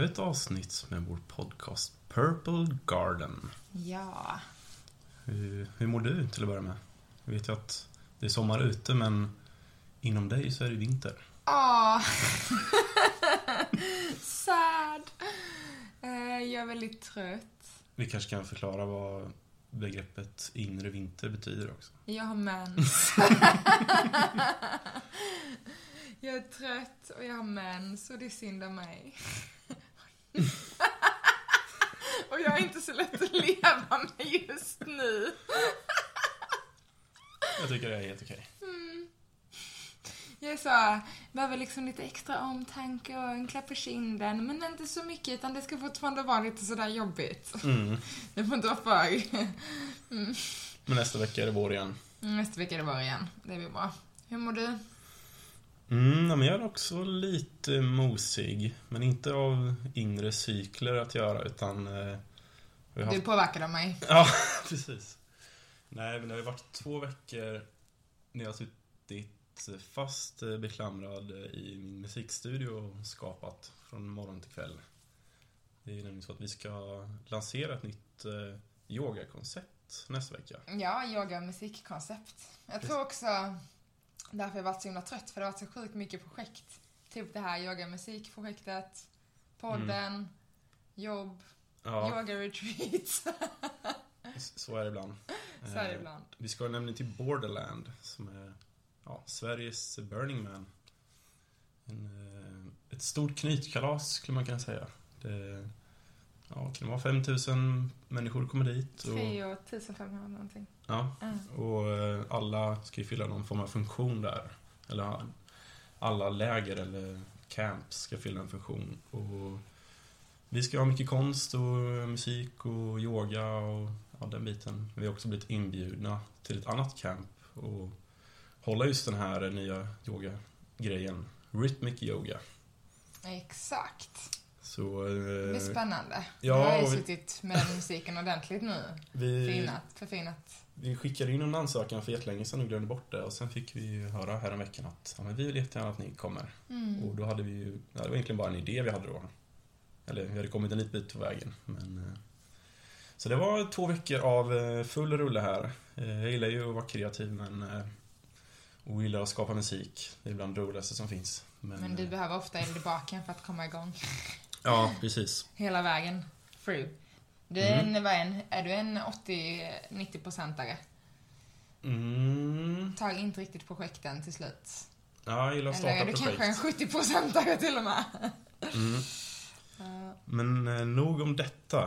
ännu ett avsnitt med vår podcast Purple Garden. Ja. Hur, hur mår du till att börja med? Jag vet ju att det är sommar ute men inom dig så är det vinter. Åh. Sad. Eh, Jag är väldigt trött. Vi kanske kan förklara vad begreppet inre vinter betyder också. Jag har mens. jag är trött och jag har mens och det är synd om mig. Jag är inte så lätt att leva med just nu. Jag tycker det är helt okej. Jag är så, behöver liksom lite extra omtanke och en klapp på kinden, men inte så mycket utan det ska fortfarande vara lite sådär jobbigt. Mm. Det får inte vara för. Men nästa vecka är det vår igen. Nästa vecka är det vår igen. Det blir bra. Hur mår du? Mm, men jag är också lite mosig. Men inte av inre cykler att göra utan... Eh, Du haft... är påverkad av mig. Ja, precis. Nej, men det har ju varit två veckor när jag har suttit fast eh, beklamrad i min musikstudio och skapat från morgon till kväll. Det är nämligen så att vi ska lansera ett nytt eh, yogakoncept nästa vecka. Ja, yoga och musikkoncept. Jag tror också därför jag varit så himla trött, för det har varit så sjukt mycket projekt. Typ det här yoga musikprojektet, podden, jobb, Ja, yoga retreat. s- så är det ibland. så är det Eh, ibland. Vi ska nämligen till Borderland som är ja, Sveriges Burning Man. En, eh, ett stort knytkalas skulle man kunna säga. Det, ja, kan det vara 5000 människor kommer dit. Och, 3 och 1500 någonting. ja, Mm. och eh, alla ska ju fylla någon form av funktion där. Eller alla läger eller camps ska fylla en funktion. Och vi ska ha mycket konst och musik och yoga och ja, den biten. Vi har också blivit inbjudna till ett annat camp och hålla just den här nya yoga-grejen. Rhythmic yoga. Exakt. Så... Det blir Eh, spännande. ja, jag har ju vi- suttit med den musiken ordentligt nu. vi, Finat, förfinat. vi skickade in en ansökan för jättelänge sedan och glömde bort det. Och sen fick vi ju höra häromveckan att ja, men vi vill jättegärna att ni kommer. Mm. Och då hade vi ju, ja, det var egentligen bara en idé vi hade då. Eller vi hade kommit en liten bit på vägen. Men, eh, så det var två veckor av eh, full rulle här. Eh, Jag gillar ju att vara kreativ men och gillar att skapa musik. Det är bland det roligaste som finns. Men, Men du eh, behöver ofta eld i baken för att komma igång. Ja, precis. Hela vägen through. Du är, en, vad är, en, är du en 80-90-procentare? Mm. Tar inte riktigt projekten till slut. Ja, jag gillar att Eller starta är du projekt. kanske en 70-procentare till och med? Mm. Men eh, nog om detta.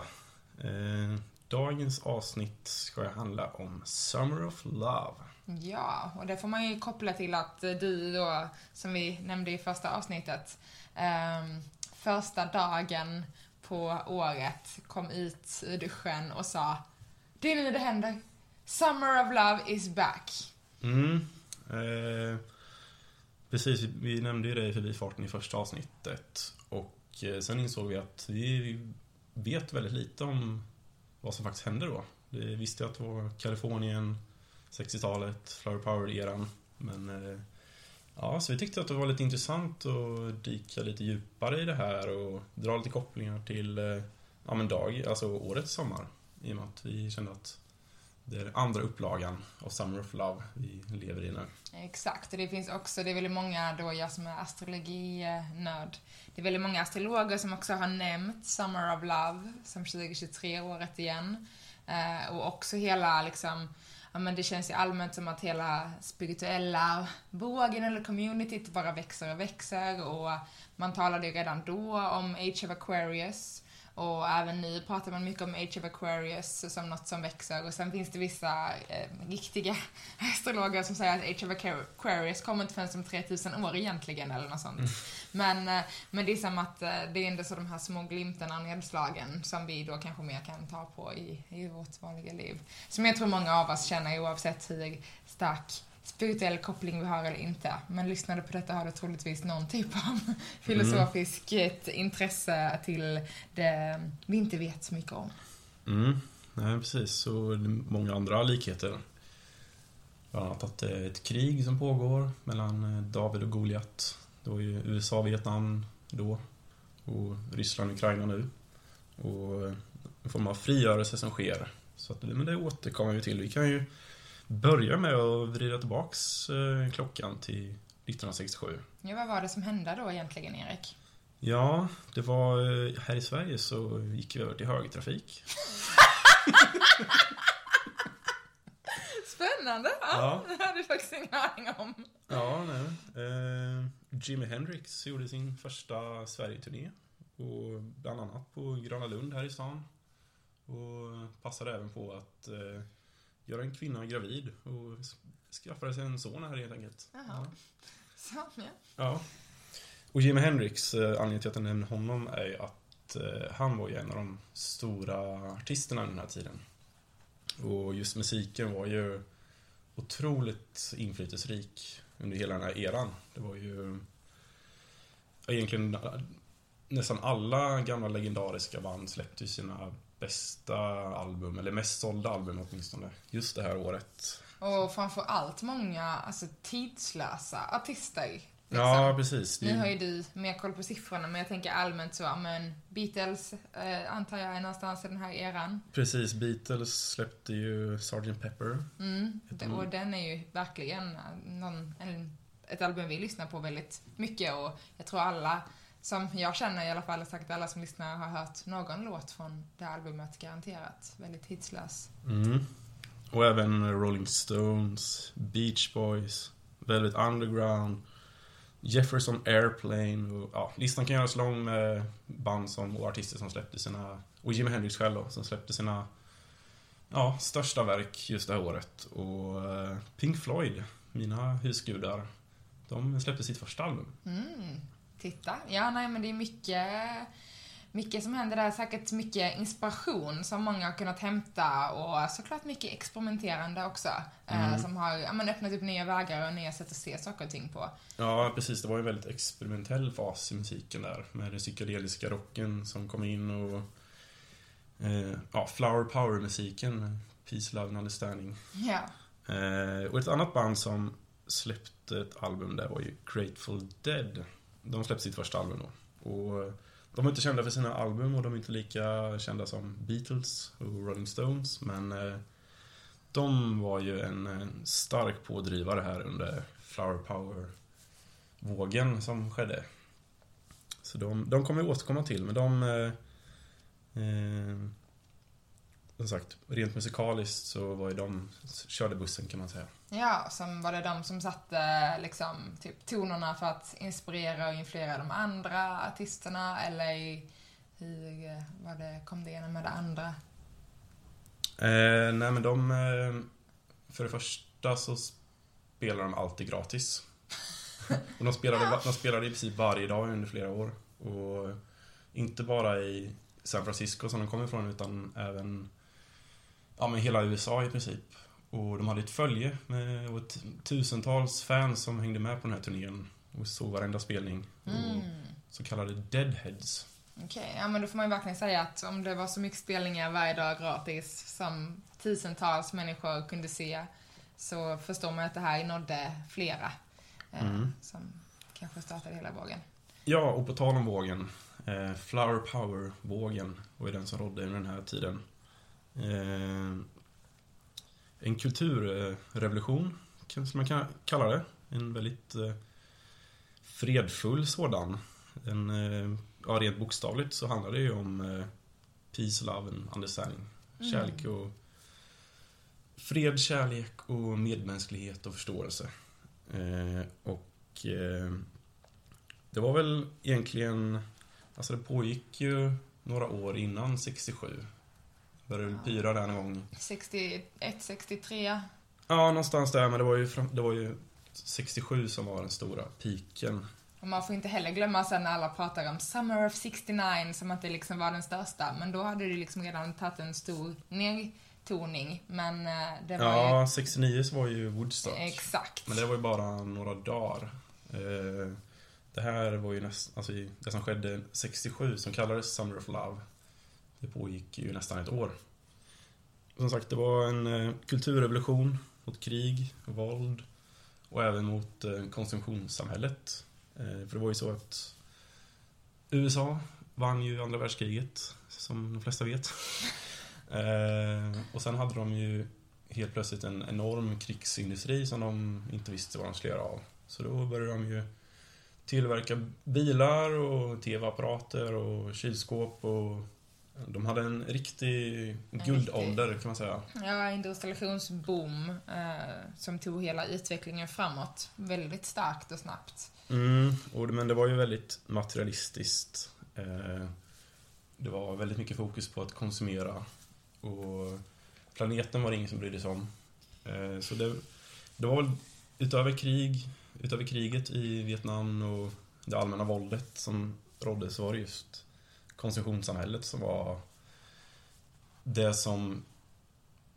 Eh, dagens avsnitt ska handla om Summer of Love. Ja, och det får man ju koppla till att eh, du då, som vi nämnde i första avsnittet, ehm, första dagen på året kom ut ur duschen och sa Det är nu det händer. Summer of love is back. Mm. Eh, precis, vi, vi nämnde ju det i förbifarten i första avsnittet. Och sen insåg vi att vi vet väldigt lite om vad som faktiskt hände då. Vi visste att det var Kalifornien, 60-talet, Flower Power-eran. Men eh, ja, så vi tyckte att det var lite intressant att dyka lite djupare i det här och dra lite kopplingar till eh, ja, men dag, alltså årets sommar. I och med att vi kände att det är andra upplagan av Summer of Love vi lever i nu. Exakt, och det finns också, det är väldigt många då jag som är astrologinörd, det är väldigt många astrologer som också har nämnt Summer of Love som 2023-året igen. Eh, och också hela liksom, ja men det känns ju allmänt som att hela spirituella vågen eller communityt bara växer och växer. Och man talade ju redan då om Age of Aquarius och även nu pratar man mycket om Age of Aquarius som något som växer. Och sen finns det vissa eh, riktiga astrologer som säger att Age of Aquarius kommer inte förrän om 3000 år egentligen eller något sånt. Men, eh, men det är som att eh, det är ändå så de här små glimtarna och nedslagen som vi då kanske mer kan ta på i, i vårt vanliga liv. Som jag tror många av oss känner oavsett hur stark spirituell koppling vi har eller inte. Men lyssnade på detta har du troligtvis någon typ av filosofiskt intresse till det vi inte vet så mycket om. Mm, nej precis. Är många andra likheter. Bland annat att det är ett krig som pågår mellan eh, David och Goliat. Det var ju USA och Vietnam då. och Ryssland och Ukraina nu. Och en form av frigörelse som sker. Så att, men det återkommer vi till. Vi kan ju börja med att vrida tillbaks eh, klockan till 1967. Ja, vad var det som hände då egentligen, Erik? Ja, det var eh, här i Sverige så gick vi över till högertrafik. Spännande! Ja, Ja. Det hade jag faktiskt ingen aning om. Ja, nej. Eh, Jimi Hendrix gjorde sin första Sverige-turné. Och bland annat på Gröna Lund här i stan. Och passade även på att eh, göra en kvinna gravid och skaffade sig en son här helt enkelt. Jaha. Så, ja. Ja. Och Jimi Hendrix, eh, anledningen till att jag nämner honom är ju att eh, han var ju en av de stora artisterna under den här tiden. Och just musiken var ju otroligt inflytelserik under hela den här eran. Det var ju ja, egentligen nästan alla gamla legendariska band släppte sina bästa album, eller mest sålda album åtminstone, just det här året. Och framför allt många alltså, tidslösa artister. Liksom. Ja, precis. Nu har ju du mer koll på siffrorna, men jag tänker allmänt så, men Beatles eh, antar jag är någonstans i den här eran. Precis, Beatles släppte ju Sgt. Pepper. Mm. Mm. Och den är ju verkligen någon, en, ett album vi lyssnar på väldigt mycket och jag tror alla som jag känner i alla fall, säkert alla som lyssnar har hört någon låt från det albumet garanterat. Väldigt hitslös. Mm. Och även Rolling Stones, Beach Boys, Velvet Underground, Jefferson Airplane och ja, listan kan göras lång med band som, och artister som släppte sina, och Jimi Hendrix själv då, som släppte sina ja, största verk just det här året. Och eh, Pink Floyd, mina husgudar, de släppte sitt första album. Mm. Titta. Ja, nej men det är mycket, mycket som händer där. Säkert mycket inspiration som många har kunnat hämta och såklart mycket experimenterande också. Eh, Mm. som har ja, men öppnat upp nya vägar och nya sätt att se saker och ting på. Ja, precis. Det var ju en väldigt experimentell fas i musiken där. Med den psykedeliska rocken som kom in och eh, ja, flower power-musiken. Peace, love and understanding. Ja. Eh, och ett annat band som släppte ett album där var ju Grateful Dead. De släppte sitt första album då. Och eh, de är inte kända för sina album och de är inte lika kända som Beatles och Rolling Stones. Men eh, de var ju en, stark pådrivare här under Flower Power-vågen som skedde. Så de, de kommer vi återkomma till, men de... Eh, eh som sagt, rent musikaliskt så var ju de, körde bussen kan man säga. Ja, som var det de som satte liksom typ tonerna för att inspirera och influera de andra artisterna eller hur eh, var det, kom det ena med det andra? Eh, nej men de... Eh, för det första så spelar de alltid gratis. och de spelade, de spelade i princip varje dag under flera år. Och inte bara i San Francisco som de kommer ifrån utan även ja, men hela USA i princip. Och de hade ett följe med och ett tusentals fans som hängde med på den här turnén och såg varenda spelning. Mm. Så kallade deadheads. Okej, ja men då får man ju verkligen säga att om det var så mycket spelningar varje dag gratis som tusentals människor kunde se så förstår man att det här nådde flera eh, Mm. som kanske startade hela vågen. Ja, och på tal om vågen. Eh, Flower Power-vågen var ju den som rådde under den här tiden. Eh, en kulturrevolution, som man kan kalla det. En väldigt eh, fredfull sådan. En, eh, ja, rent bokstavligt så handlar det ju om peace, love and understanding. Mm. Kärlek och fred, kärlek och medmänsklighet och förståelse. Och det var väl egentligen, alltså det pågick ju några år innan 67. Började väl Ja. pyra där någon gång. 61, 63. Ja, någonstans där, men det var ju, det var ju 67 som var den stora piken. Och man får inte heller glömma sen när alla pratar om Summer of 69 som att det liksom var den största. Men då hade det liksom redan tagit en stor nedtoning. Men eh, det var Ja, 69 så var ju Woodstock. ju... Exakt. Men det var ju bara några dagar. Eh, Det här var ju nästan, alltså det som skedde 67 som kallades Summer of Love. Det pågick ju nästan ett år. Som sagt, det var en eh, kulturrevolution mot krig, våld och även mot eh, konsumtionssamhället. Eh, För det var ju så att USA vann ju andra världskriget, som de flesta vet. och sen hade de ju helt plötsligt en enorm krigsindustri som de inte visste vad de skulle göra av. Så då började de ju tillverka bilar och tv-apparater och kylskåp och de hade en riktig guldålder kan man säga. Ja, industrialisationsboom eh, som tog hela utvecklingen framåt väldigt starkt och snabbt. Mm, och, men det var ju väldigt materialistiskt. Eh, det var väldigt mycket fokus på att konsumera och planeten var det ingen som brydde sig om. Eh, så det, det var väl utöver krig, utöver kriget i Vietnam och det allmänna våldet som rådde så var det just konsumtionssamhället som var det som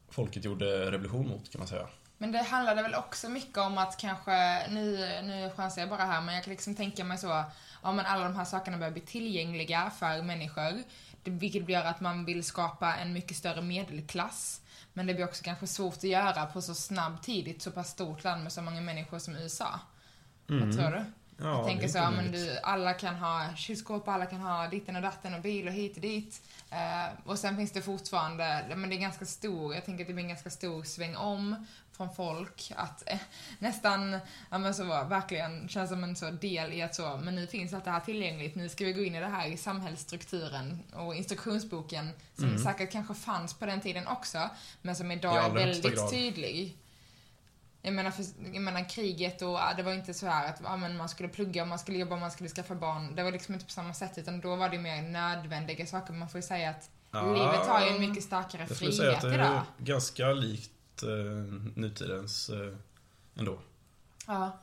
folket gjorde revolution mot kan man säga. Men det handlade väl också mycket om att kanske, nu, nu chansar jag bara här, men jag kan liksom tänka mig så, ja men alla de här sakerna börjar bli tillgängliga för människor. Vilket gör att man vill skapa en mycket större medelklass. Men det blir också kanske svårt att göra på så snabb tid i ett så pass stort land med så många människor som USA. Mm. Vad tror du? Ja, jag tänker så, men du, alla kan ha kylskåp, alla kan ha ditten och datten och bil och hit och dit. Eh, och sen finns det fortfarande, men det är ganska stor, jag tänker att det blir en ganska stor sväng om från folk att eh, nästan, ja men så verkligen känns som en så del i att så, men nu finns allt det här tillgängligt, nu ska vi gå in i det här i samhällsstrukturen och instruktionsboken som mm. säkert kanske fanns på den tiden också, men som idag är väldigt tydlig. Jag menar, för, jag menar kriget och det var inte så här att ja, men man skulle plugga, man skulle jobba, man skulle skaffa barn. Det var liksom inte på samma sätt utan då var det mer nödvändiga saker. Man får ju säga att ja, livet har ju en mycket starkare frihet idag. Jag skulle säga att det är ganska likt eh, nutidens eh, ändå. Ja.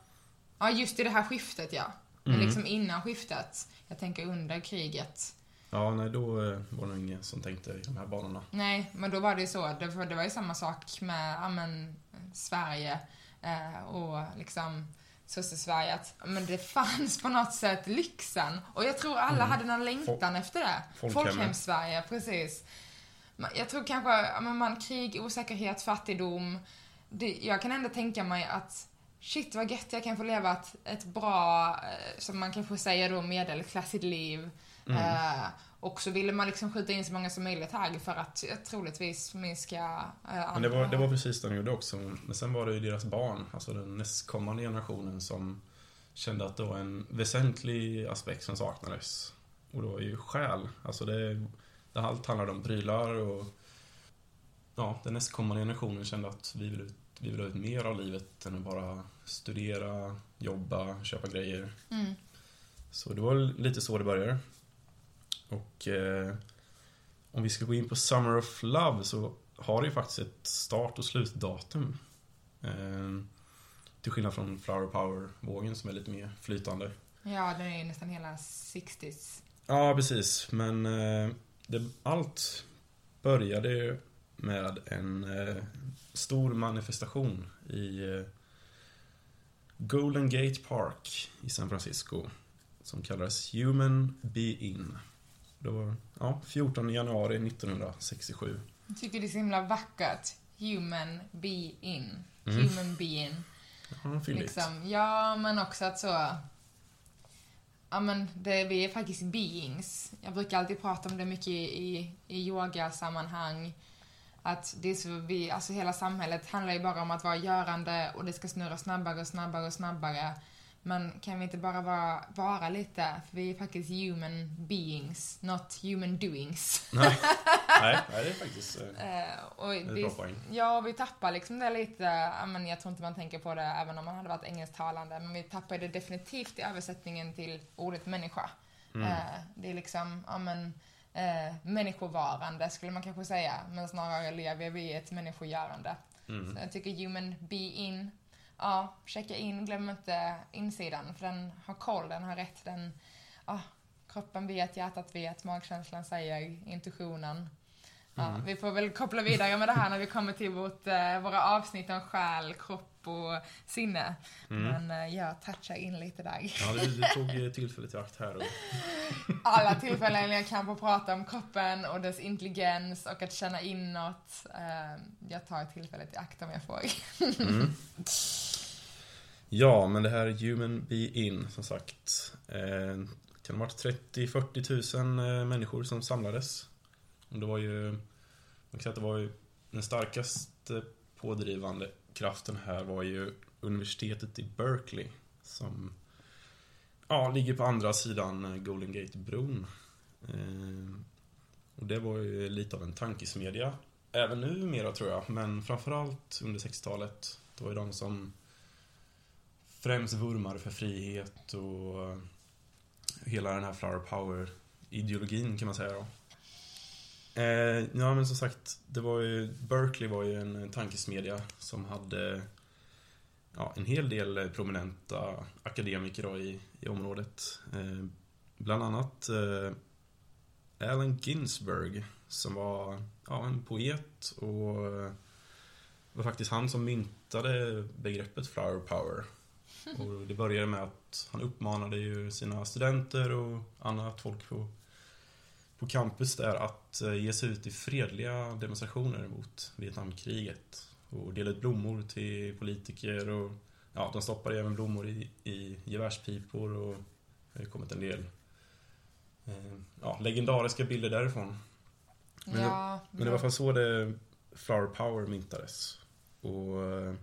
Ja, just i det här skiftet ja. Mm. liksom innan skiftet. Jag tänker under kriget. Ja, nej då eh, var det nog ingen som tänkte i de här banorna. Nej, men då var det ju så. Det, det var ju samma sak med, ja men, Sverige eh, och liksom sosse-Sverige att men det fanns på något sätt lyxen. Och jag tror alla mm. hade någon längtan Fol efter det. Folkhem-Sverige, precis. Jag tror kanske, men man, krig, osäkerhet, fattigdom. Det, jag kan ändå tänka mig att shit vad gött jag kan få leva ett, ett bra, eh, som man kanske säger då, medelklassigt liv. Mm. Eh, och så ville man liksom skjuta in så många som möjligt här för att troligtvis minska eh, Men det var, det var precis det de gjorde också. Men sen var det ju deras barn, alltså den nästkommande generationen som kände att det var en väsentlig aspekt som saknades. Och det var ju själ. Alltså det, det allt handlade om prylar och ja, den nästkommande generationen kände att vi vill, ut, vi vill ha ut mer av livet än att bara studera, jobba, köpa grejer. Mm. Så det var lite så det började. Och eh, om vi ska gå in på Summer of Love så har det ju faktiskt ett start och slutdatum. Eh, till skillnad från Flower Power-vågen som är lite mer flytande. Ja, den är ju nästan hela 60s. Ja, precis. Men eh, det, allt började med en eh, stor manifestation i eh, Golden Gate Park i San Francisco som kallades Human Be-In. Var ja, 14 januari 1967. Jag tycker det är så himla vackert. Human being. Mm. Human being. Ja, liksom, ja, men också att så... Ja, men det, vi är faktiskt beings. Jag brukar alltid prata om det mycket i, i yogasammanhang. Att det är så vi, alltså hela samhället handlar ju bara om att vara görande och det ska snurra snabbare och snabbare och snabbare. Men kan vi inte bara vara, vara lite, för vi är faktiskt human beings, not human doings. Nej, nej, nej det är faktiskt uh, och ett bra poäng. Ja, vi tappar liksom det lite, men jag tror inte man tänker på det även om man hade varit engelsktalande, men vi tappar det definitivt i översättningen till ordet människa. Mm. Uh, det är liksom, ja men, uh, människovarande skulle man kanske säga, men snarare lever vi i ett människogörande. Mm. Så jag tycker human being ja, checka in, glöm inte insidan för den har koll, den har rätt, den, ja, kroppen vet, hjärtat vet, magkänslan säger, intuitionen. Ja, mm. Vi får väl koppla vidare med det här när vi kommer till vårt, eh, våra avsnitt om själ, kropp och sinne. Mm. Men eh, jag touchar in lite där. Ja, du, du tog tillfället i akt här. Och... Alla tillfällen jag kan få prata om kroppen och dess intelligens och att känna inåt. Eh, jag tar tillfället i akt om jag får. Mm. Ja, men det här Human Be In, som sagt. Eh, kan det ha varit 30-40 000 eh, människor som samlades. Och det var ju, man kan säga att det var ju den starkaste pådrivande kraften här var ju universitetet i Berkeley som ja, ligger på andra sidan eh, Golden Gate-bron. Eh, och det var ju lite av en tankesmedja. Även numera tror jag, men framförallt under 60-talet. Det var ju de som främst vurmar för frihet och hela den här flower power-ideologin kan man säga då. Eh, ja men som sagt, det var ju, Berkeley var ju en tankesmedja som hade ja, en hel del prominenta akademiker då i, i området. Eh, bland annat eh, Allen Ginsberg som var ja, en poet och eh, det var faktiskt han som myntade begreppet flower power. Och det började med att han uppmanade ju sina studenter och annat folk på, på campus där att eh, ge sig ut i fredliga demonstrationer mot Vietnamkriget. Och dela ut blommor till politiker och ja, de stoppade även blommor i, i gevärspipor och det har kommit en del eh, ja, legendariska bilder därifrån. Men, ja, men det var i alla fall så det Flower Power myntades. Och eh,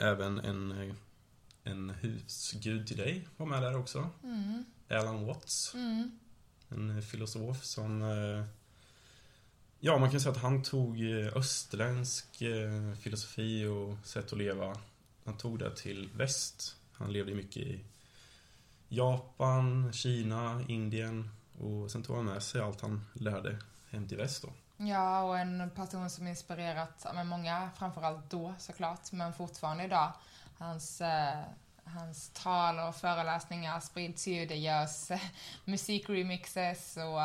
även en, en husgud till dig var med där också. Mm, Alan Watts. mm. En filosof som... eh, Ja, man kan säga att han tog eh, österländsk eh, filosofi och sätt att leva. Han tog det till väst. Han levde mycket i Japan, Kina, Indien och sen tog han med sig allt han lärde hem till väst då. Ja, och en person som inspirerat ja, men många, framförallt då såklart, men fortfarande idag. Hans, eh, hans tal och föreläsningar sprids ju, det görs musikremixes och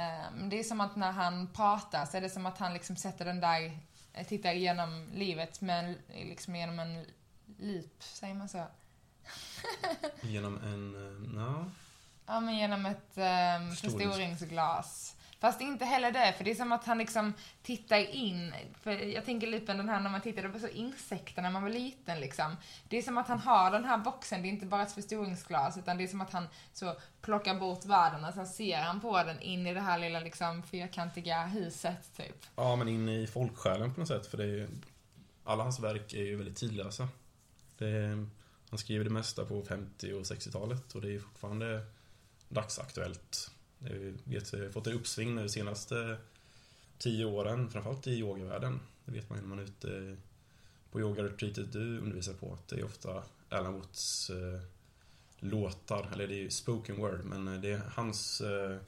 eh, det är som att när han pratar så är det som att han liksom sätter den där, eh, tittar igenom livet med, liksom genom en loop, säger man så? Genom en... eh, Ja, Ja, men genom ett um, Förstorings- förstoringsglas. Fast inte heller det, för det är som att han liksom tittar in. För jag tänker lite på den här när man tittade på så insekter när man var liten liksom. Det är som att han har den här boxen, det är inte bara ett förstoringsglas utan det är som att han så plockar bort världen och sen ser han på den in i det här lilla liksom fyrkantiga huset typ. Ja, men in i folksjälen på något sätt. För det är, ju... alla hans verk är ju väldigt tidlösa. Det är, han skriver det mesta på 50 och 60-talet och det är fortfarande dagsaktuellt. Vet, har fått ett uppsving nu de senaste tio åren, framförallt i yogavärlden. Det vet man ju när man är ute på yogaretreatet du undervisar på. Att det är ofta Alan Woods eh, låtar, eller det är ju spoken word, men eh, det är hans eh,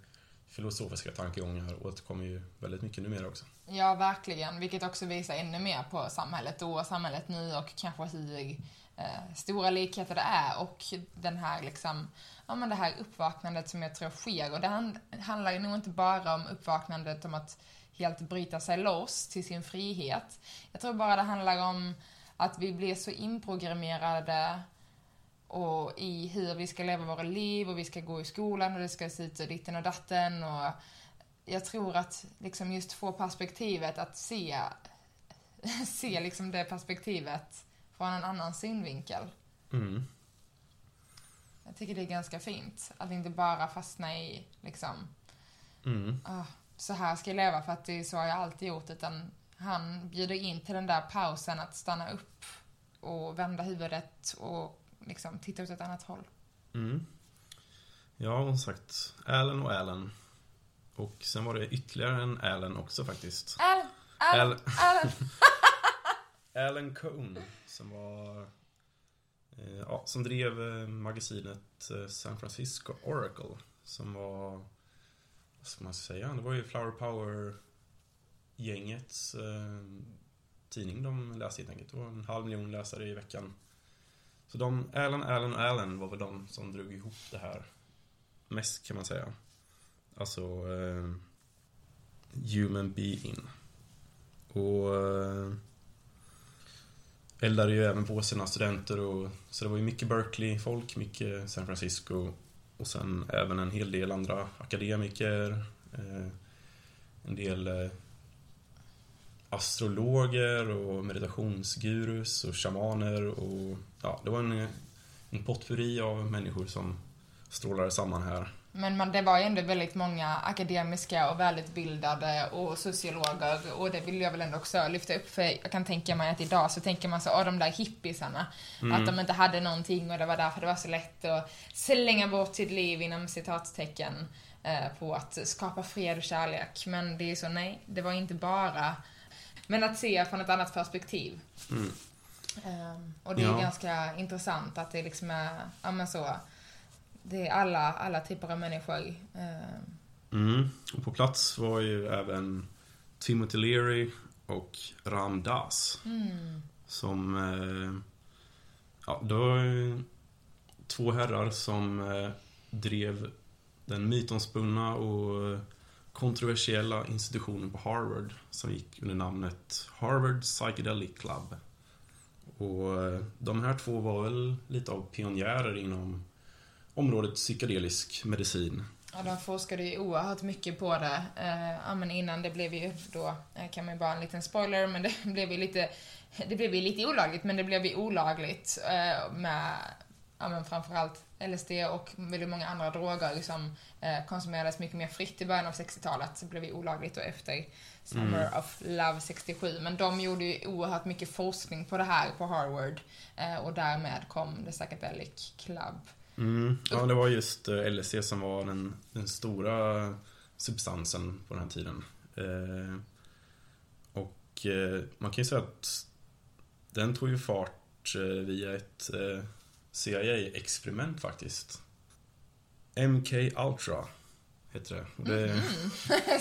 filosofiska tankegångar återkommer ju väldigt mycket numera också. Ja, verkligen. Vilket också visar ännu mer på samhället då och samhället nu och kanske hur eh, stora likheter det är och den här liksom, ja men det här uppvaknandet som jag tror sker. Och det hand, handlar ju nog inte bara om uppvaknandet om att helt bryta sig loss till sin frihet. Jag tror bara det handlar om att vi blir så inprogrammerade och i hur vi ska leva våra liv och vi ska gå i skolan och det ska se ut och ditten och datten och jag tror att liksom just få perspektivet att se, se liksom det perspektivet från en annan synvinkel. Mm. Jag tycker det är ganska fint. Att inte bara fastna i liksom, Mm. ah, så här ska jag leva för att det är så jag alltid gjort. Utan han bjuder in till den där pausen att stanna upp och vända huvudet och liksom titta åt ett annat håll. Mm. Ja, som sagt. Allen och Allen. Och sen var det ytterligare en Allen också faktiskt. Alan! Alan! Al- Alan! Cohn, som var... Eh, ja, som drev eh, magasinet eh, San Francisco Oracle. Som var... Vad ska man säga? Det var ju Flower Power-gängets eh, tidning de läste helt enkelt. Det var en halv miljon läsare i veckan. Så de, Alan, Alan och Alan var väl de som drog ihop det här mest kan man säga. Alltså eh, Human Being. Och eh, eldade ju även på sina studenter och så det var ju mycket Berkeley-folk, mycket San Francisco och sen även en hel del andra akademiker, eh, en del eh, astrologer och meditationsgurus och shamaner och ja, det var en, en potpurri av människor som strålade samman här. Men man, det var ju ändå väldigt många akademiska och välutbildade och sociologer och det vill jag väl ändå också lyfta upp för jag kan tänka mig att idag så tänker man så, åh de där hippisarna, att de inte hade någonting och det var därför det var så lätt att slänga bort sitt liv inom citatstecken eh, på att skapa fred och kärlek. Men det är ju så, nej, det var inte bara, men att se från ett annat perspektiv. Mm. Ehm, och det är Ja. ganska intressant att det liksom är, ja men så, det är alla, alla typer av människor. Ehm, Mm. Och på plats var ju även Timothy Leary och Ram Dass. mm, Som... Eh, ja, det var två herrar som eh, drev den mytomspunna och eh, kontroversiella institutionen på Harvard som gick under namnet Harvard Psychedelic Club. Och eh, de här två var väl lite av pionjärer inom området psykedelisk medicin. Ja, de forskade ju oerhört mycket på det. Eh, men innan det blev ju då, eh, kan man ju bara en liten spoiler, men det blev ju lite, det blev ju lite olagligt, men det blev ju olagligt eh, med, ja men framförallt LSD och väldigt många andra droger som eh, konsumerades mycket mer fritt i början av 60-talet. Så blev det olagligt då efter Summer of Love 67. Men de gjorde ju oerhört mycket forskning på det här på Harvard eh, och därmed kom The Psychedelic Club. Mm. Ja, det var just eh, LSD som var den, den stora substansen på den här tiden. Eh, och eh, man kan ju säga att den tog ju fart eh, via ett eh, CIA-experiment faktiskt. MK Ultra heter det. Och det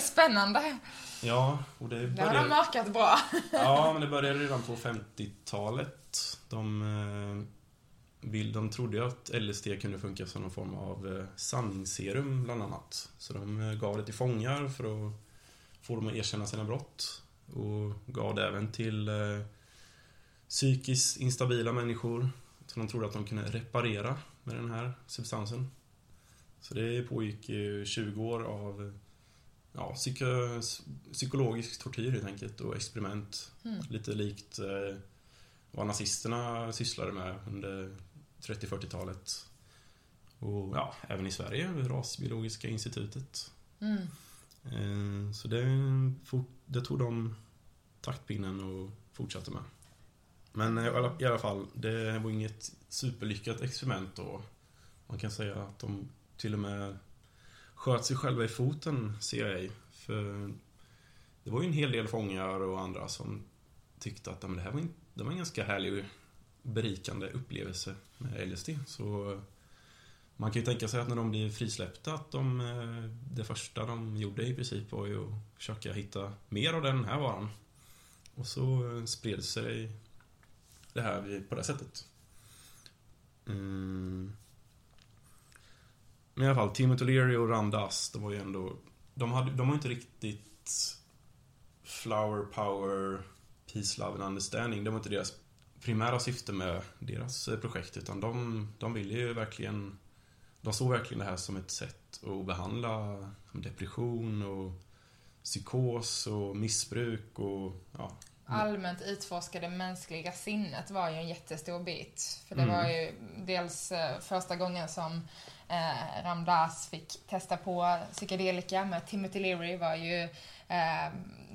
Spännande! Ja, och det Det har de började, mörkat bra. ja, men det började redan på 50-talet. De, eh, vill, de trodde ju att LSD kunde funka som någon form av eh, sanningsserum bland annat. Så de eh, gav det till fångar för att få dem att erkänna sina brott. Och gav det även till eh, psykiskt instabila människor som de trodde att de kunde reparera med den här substansen. Så det pågick ju 20 år av ja, psyko, psykologisk tortyr helt enkelt och experiment. Mm. Lite likt vad nazisterna sysslade med under 30-40-talet. Och ja, även i Sverige, Rasbiologiska institutet. Mm. Eh, så det, det tog de taktpinnen och fortsatte med. Men eh, i alla, fall, det var inget superlyckat experiment då. Man kan säga att de till och med sköt sig själva i foten, CIA. För det var ju en hel del fångar och andra som tyckte att det här var en, det var en ganska härlig berikande upplevelse med LSD. Så man kan ju tänka sig att när de blir frisläppta att de, eh, det första de gjorde i princip var ju att försöka hitta mer av den här varan. Och så eh, spred sig det här på det sättet. Mm. Men i alla fall, Timothy Leary och Randas, de var ju ändå... De, hade, de var inte riktigt flower power, peace, love and understanding. Det var inte deras primära syfte med deras eh, projekt, utan de, de ville ju verkligen... De såg verkligen det här som ett sätt att behandla depression och psykos och missbruk och ja, Allmänt utforska det mänskliga sinnet var ju en jättestor bit. För det Mm. var ju dels eh, första gången som eh, Ramdas fick testa på psykedelika med Timothy Leary var ju eh,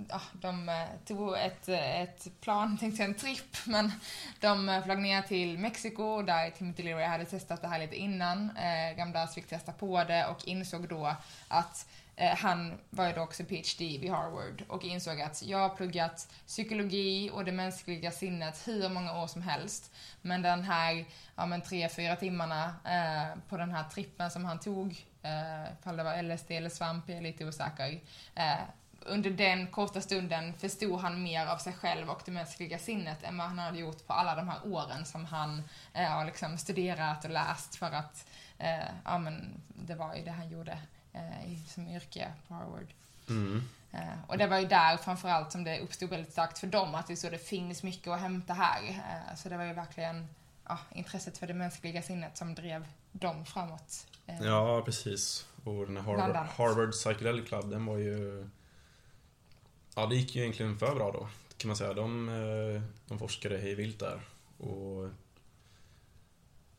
ja, de eh, tog ett, ett plan, tänkte jag en tripp, men de eh, flög ner till Mexiko där Timothy Leary hade testat det här lite innan. Eh, Ramdas fick testa på det och insåg då att Eh, Eh, han var ju då också PhD vid Harvard och insåg att jag har pluggat psykologi och det mänskliga sinnet hur många år som helst. Men den här, ja men tre, fyra timmarna eh, på den här trippen som han tog, eh, ifall det var LSD eller svamp, jag är lite osäker. Eh, under den korta stunden förstod han mer av sig själv och det mänskliga sinnet än vad han hade gjort på alla de här åren som han eh, har liksom studerat och läst för att, eh, ja men det var ju det han gjorde i- som yrke på Harvard. mm. Eh, och det var ju där framförallt som det uppstod väldigt starkt för dem, att det så det finns mycket att hämta här. Eh, så det var ju verkligen ja, intresset för det mänskliga sinnet som drev dem framåt. Eh, Ja, precis. Och den här Harvard. Harvard Psychedelic Club, den var ju... Ja, det gick ju egentligen för bra då, kan man säga. De, eh, de forskade hej vilt där. Och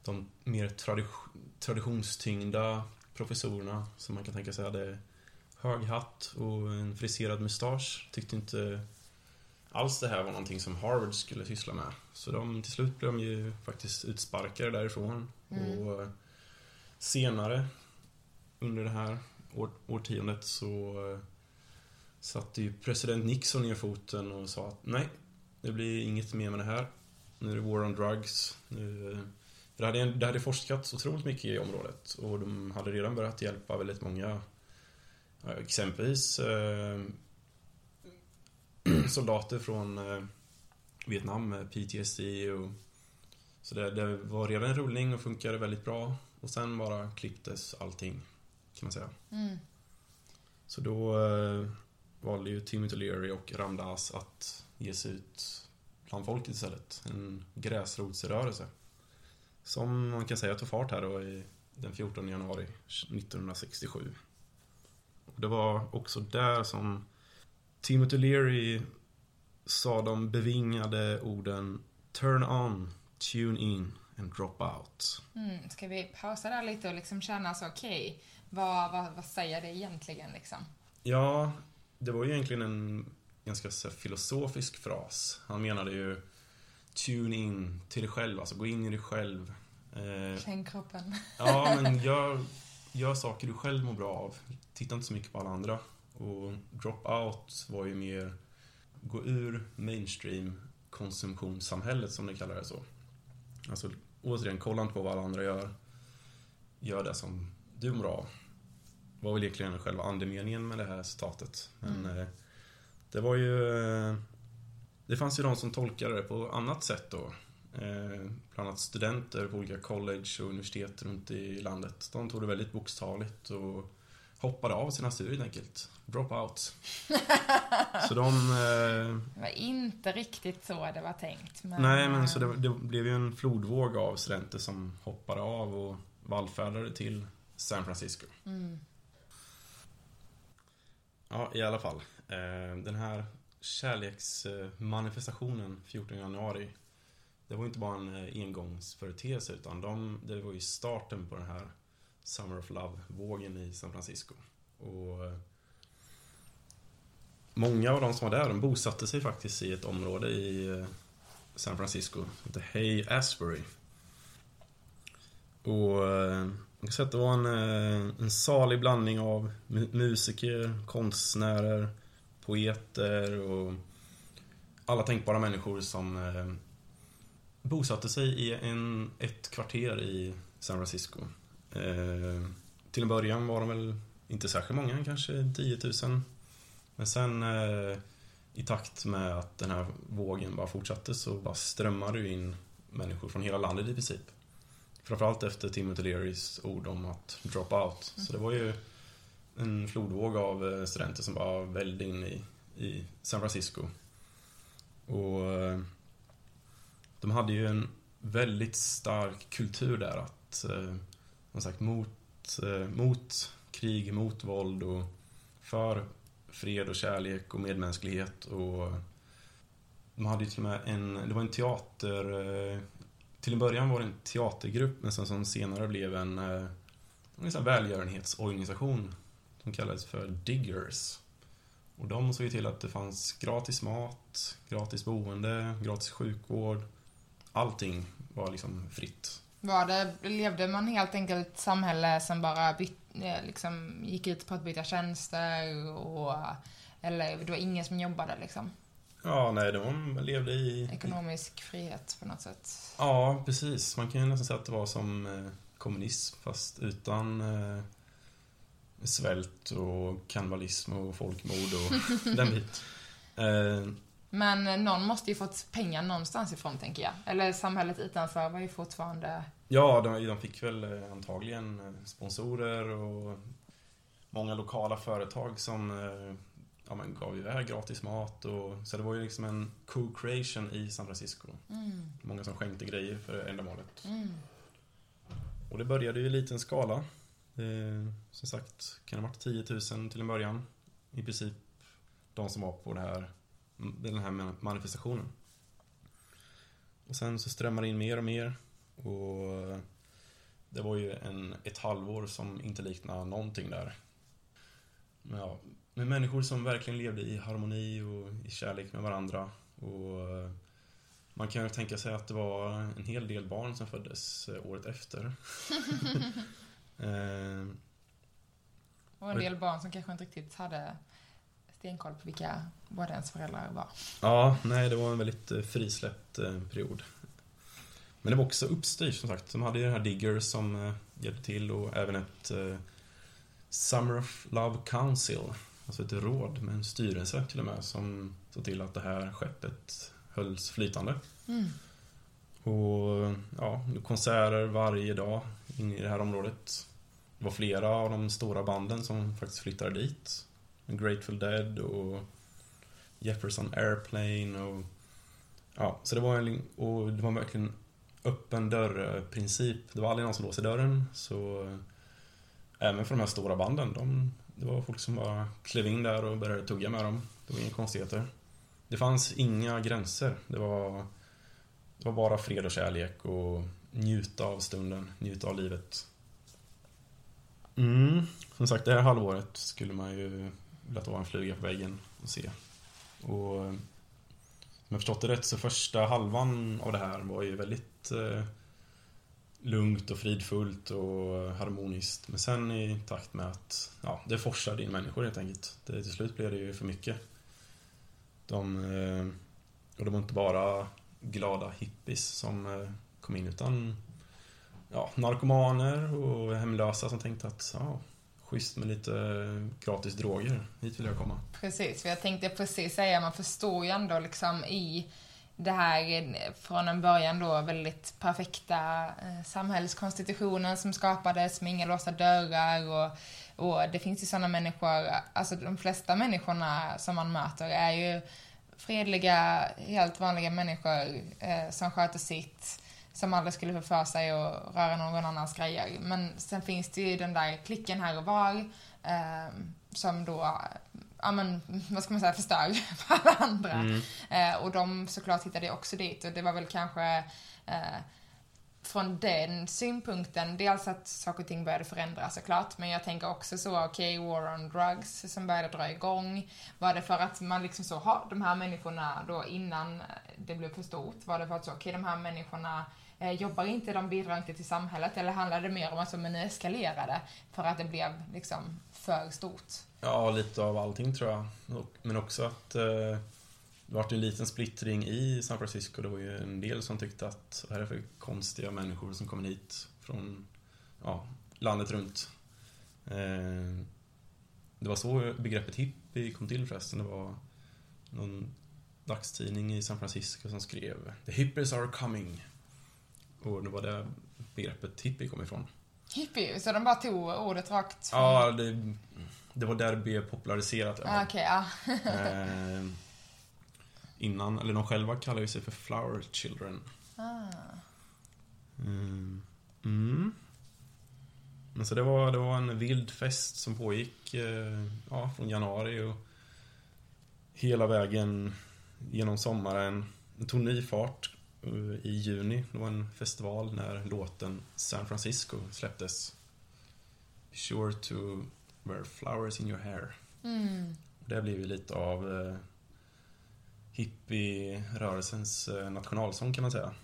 de mer tradition, traditionstyngda professorerna som man kan tänka sig hade hög hatt och en friserad mustasch tyckte inte alls det här var någonting som Harvard skulle syssla med. Så de, till slut blev de ju faktiskt utsparkade därifrån. Mm. Och eh, senare under det här år, årtiondet så eh, satte ju president Nixon ner foten och sa att nej, det blir inget mer med det här. Nu är det war on drugs. Nu, eh, för det, hade, det hade forskats otroligt mycket i området och de hade redan börjat hjälpa väldigt många exempelvis eh, soldater från eh, Vietnam PTSD och så det, det var redan en rullning och funkade väldigt bra och sen bara klipptes allting kan man säga. Mm. Så då eh, valde ju Timothy Leary och Ramdas att ge sig ut bland folket istället. En gräsrotsrörelse. Som man kan säga tog fart här då i den 14 januari 1967. Och det var också där som Timothy Leary sa de bevingade orden Turn on, tune in and drop out. Mm. Ska vi pausa där lite och liksom känna så, okej, vad, vad, vad säger det egentligen liksom? Ja, det var ju egentligen en ganska filosofisk fras. Han menade ju Tune in till dig själv, alltså gå in i dig själv. Eh, Känn kroppen. ja, men gör, gör saker du själv mår bra av. Titta inte så mycket på alla andra. Och drop out var ju mer gå ur mainstream konsumtionssamhället som de kallar det så. Alltså återigen, kolla inte på vad alla andra gör. Gör det som du mår bra av. var väl egentligen själva andemeningen med det här citatet. Men Mm. eh, det var ju... Eh, det fanns ju de som tolkade det på annat sätt då. Eh, bland annat studenter på olika college och universitet runt i landet. De tog det väldigt bokstavligt och hoppade av sina studier helt enkelt. Drop out. så de... Eh, Det var inte riktigt så det var tänkt. Men, nej, men så det, det blev ju en flodvåg av studenter som hoppade av och vallfärdade till San Francisco. Mm. Ja, i alla fall. Eh, den här kärleksmanifestationen 14 januari. Det var inte bara en eh, engångsföreteelse utan de, det var ju starten på den här Summer of Love-vågen i San Francisco. Och eh, Många av de som var där, de bosatte sig faktiskt i ett område i eh, San Francisco som hette Hay Asbury. Och man kan säga att det var en, en salig blandning av musiker, konstnärer, poeter och alla tänkbara människor som eh, bosatte sig i en, ett kvarter i San Francisco. Eh, till en början var de väl inte särskilt många, kanske 10 000. Men sen eh, i takt med att den här vågen bara fortsatte så bara strömmade det in människor från hela landet i princip. Framförallt efter Timothy Learys ord om att drop out. Så det var ju en flodvåg av eh, studenter som bara vällde in i, i San Francisco. Och eh, de hade ju en väldigt stark kultur där att, eh, som sagt, mot, mot krig, mot våld och för fred och kärlek och medmänsklighet och de hade ju till och med en, det var en teater, till en början var det en teatergrupp men sen som senare blev en, en sån välgörenhetsorganisation som kallades för Diggers. Och de såg till att det fanns gratis mat, gratis boende, gratis sjukvård. Allting var liksom fritt. Var det, levde man helt enkelt ett samhälle som bara byt, eh, liksom, gick ut på att byta tjänster och eller det var ingen som jobbade liksom? Ja, nej, de levde i... Ekonomisk frihet på något sätt. Ja, precis. Man kan ju nästan säga att det var som eh, kommunism fast utan eh, svält och kannibalism och folkmord och den bit. Eh, Men någon måste ju fått pengar någonstans ifrån, tänker jag. Eller samhället utanför var ju fortfarande... ja, de, de fick väl eh, antagligen eh, sponsorer och många lokala företag som ja, men gav iväg gratis mat och så det var ju liksom en co-creation i San Francisco. Mm, Många som skänkte grejer för ändamålet. mm, Och det började ju i liten skala. Eh, som sagt, kan det ha varit 10 000 till en början. I princip de som var på det här, den här manifestationen. Och sen så strömmar det in mer och mer. Och det var ju en, ett halvår som inte liknade någonting där. Men ja, med människor som verkligen levde i harmoni och i kärlek med varandra. Och man kan ju tänka sig att det var en hel del barn som föddes eh, året efter. eh, Och en del barn som kanske inte riktigt hade stenkoll på vilka båda ens föräldrar var. ja, nej, det var en väldigt eh, frisläppt eh, period. Men det var också uppstyrt som sagt. De hade ju den här Digger som hjälpte till och även ett Summer of Love Council. Alltså ett råd med en styrelse till och med som såg till att det här skeppet hölls flytande. Mm. Och ja, konserter varje dag inne i det här området. Det var flera av de stora banden som faktiskt flyttade dit. Grateful Dead och Jefferson Airplane och ja, så det var en, och det var verkligen öppen dörr-princip. Det var aldrig någon som låste dörren, så eh, även för de här stora banden, de, det var folk som bara klev in där och började tugga med dem. Det var inga konstigheter. Det fanns inga gränser. Det var, det var bara fred och kärlek och njuta av stunden, njuta av livet. Mm. Som sagt, det här halvåret skulle man ju vilja ta en fluga på väggen och se. Och eh, om jag förstått det rätt så första halvan av det här var ju väldigt eh, lugnt och fridfullt och harmoniskt. Men sen i takt med att ja, det forsade in människor helt enkelt. Det, till slut blev det ju för mycket. De, eh, och det var inte bara glada hippies som eh, kom in utan ja, narkomaner och hemlösa som tänkte att ja, schysst med lite gratis droger. Hit vill jag komma. Precis, för jag tänkte precis säga, man förstår ju ändå liksom i det här från en början då väldigt perfekta eh, samhällskonstitutionen som skapades med inga låsta dörrar och, och det finns ju sådana människor, alltså de flesta människorna som man möter är ju fredliga, helt vanliga människor eh, som sköter sitt, som aldrig skulle få för sig att röra någon annans grejer. Men sen finns det ju den där klicken här och var eh, som då ja men, vad ska man säga, förstör för alla andra. Mm. Eh, och de såklart hittade också dit och det var väl kanske eh, från den synpunkten, dels att saker och ting började förändras såklart, men jag tänker också så, okej, okay, war on drugs som började dra igång. Var det för att man liksom så, ha de här människorna då innan det blev för stort, var det för att så, okej, okay, de här människorna Eh, jobbar inte, de bidrar inte till samhället, eller handlar det mer om att så, men nu eskalerade för att det blev liksom för stort? Ja, lite av allting tror jag. Men också att eh, det var en liten splittring i San Francisco. Det var ju en del som tyckte att det här är för konstiga människor som kommer hit från ja, landet runt. Eh, det var så begreppet hippie kom till förresten. Det var någon dagstidning i San Francisco som skrev The hippies are coming. Och det var där begreppet hippie kom ifrån. Hippie? Så de bara tog ordet rakt från... Ja, det, det var där det blev populariserat. Ah, okay, ja. eh, innan, eller de själva kallar ju sig för Flower Children. Ah. Mm. Mm. Men så det var, det var en vild fest som pågick eh, ja, från januari och hela vägen genom sommaren. Det tog ny fart i juni. Det var en festival när låten San Francisco släpptes. Be sure to wear flowers in your hair. Mm. Det blev ju lite av eh, hippie-rörelsens eh, nationalsång kan man säga.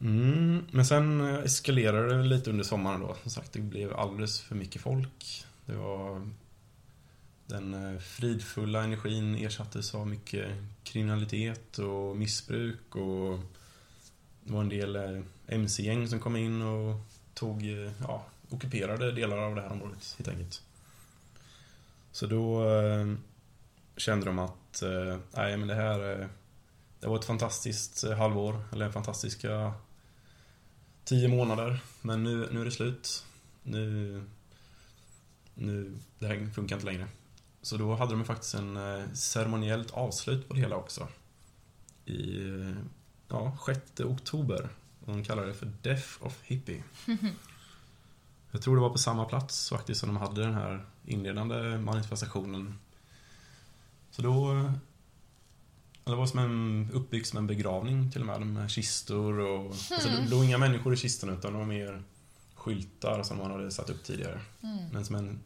Mm, men sen eh, eskalerade det lite under sommaren då. Som sagt, det blev alldeles för mycket folk. Det var den eh, fridfulla energin ersattes av mycket kriminalitet och missbruk och det var en del eh, mc-gäng som kom in och tog, eh, ja, ockuperade delar av det här området helt enkelt. Så då kände de att, nej men det här, det var ett fantastiskt halvår, eller fantastiska tio månader. Men nu, nu är det slut. Nu, nu, det här funkar inte längre. Så då hade de faktiskt en eh, ceremoniellt avslut på det hela också. I ja, 6 oktober. De kallar det för Death of Hippie. Jag tror det var på samma plats faktiskt som de hade den här inledande manifestationen. Så då Det var som en, uppbyggt som en begravning till och med, med kistor och... Hmm. Alltså, det låg inga människor i kistorna utan det var mer skyltar som man hade satt upp tidigare. Mm. Men som en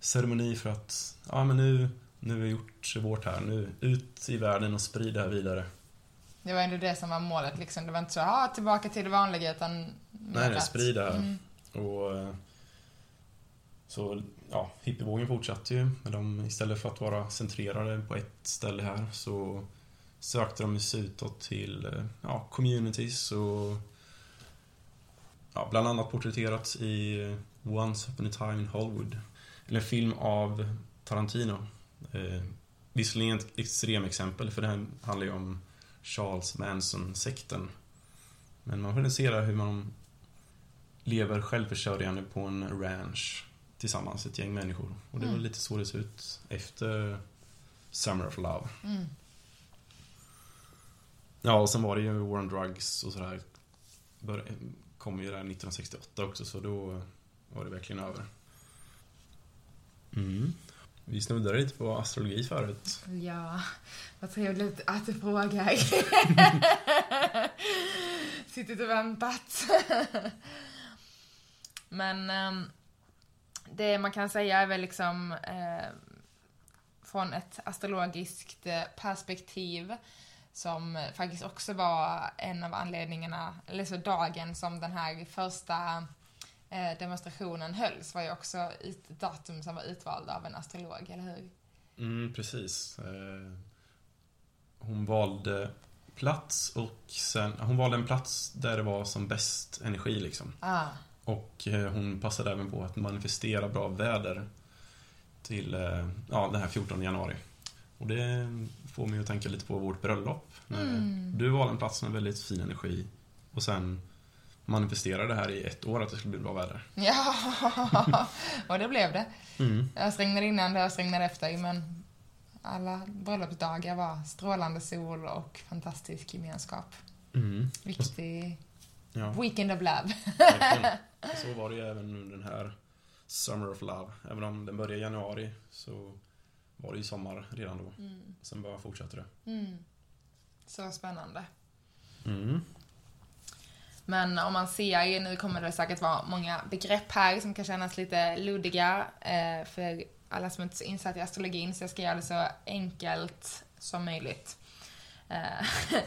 ceremoni för att, ja men nu, nu har vi gjort vårt här, nu ut i världen och sprida det här vidare. Det var ändå det som var målet liksom. Det var inte så, ah, tillbaka till det vanliga utan... Nej, nej, sprida det här. Mm. Och så, ja, hippievågen fortsatte ju. Men de, istället för att vara centrerade på ett ställe här så sökte de sig utåt till ja, communities och ja, bland annat porträtterats i Once upon a time in Hollywood. Eller en film av Tarantino. Eh, visserligen ett extremexempel för det här handlar ju om Charles Manson-sekten. Men man får se hur man lever självförsörjande på en ranch tillsammans, ett gäng människor. Och det var Mm. lite så det såg ut efter Summer of Love. Mm. Ja, och sen var det ju War on Drugs och sådär. Kom ju där 1968 också, så då var det verkligen över. Mm. Vi snuddade lite på astrologi förut. Ja, vad trevligt att du frågar. Suttit och väntat. Men ehm, det man kan säga är väl liksom eh, från ett astrologiskt eh, perspektiv som faktiskt också var en av anledningarna, eller så dagen som den här första demonstrationen hölls var ju också ett datum som var utvald av en astrolog, eller hur? Mm, precis. Eh, Hon valde plats och sen, hon valde en plats där det var som bäst energi liksom. Ah. Och eh, hon passade även på att manifestera bra väder till eh, ja, den här 14 januari. Och det får mig att tänka lite på vårt bröllop. Mm. Du valde en plats med väldigt fin energi och sen manifesterade det här i ett år att det skulle bli bra väder. Ja, och det blev det. Mm. Det ösregnade innan, det ösregnade efter, men alla bröllopsdagar var strålande sol och fantastisk gemenskap. Mm. Riktig Ja, weekend of love. så var det ju även under den här Summer of Love. Även om den började i januari så var det ju sommar redan då. Mm. Sen bara fortsatte det. Mm. Så spännande. Mm. Men om man ser, nu kommer det säkert vara många begrepp här som kan kännas lite luddiga eh, för alla som inte är så insatta i astrologin, så jag ska göra det så enkelt som möjligt. Eh,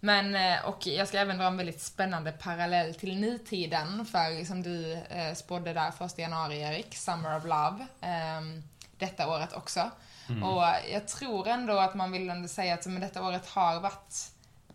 Men, eh, och jag ska även dra en väldigt spännande parallell till nutiden, för som du eh, spådde där första januari, Erik, Summer of Love, eh, detta året också. Mm. Och jag tror ändå att man vill ändå säga att men detta året har varit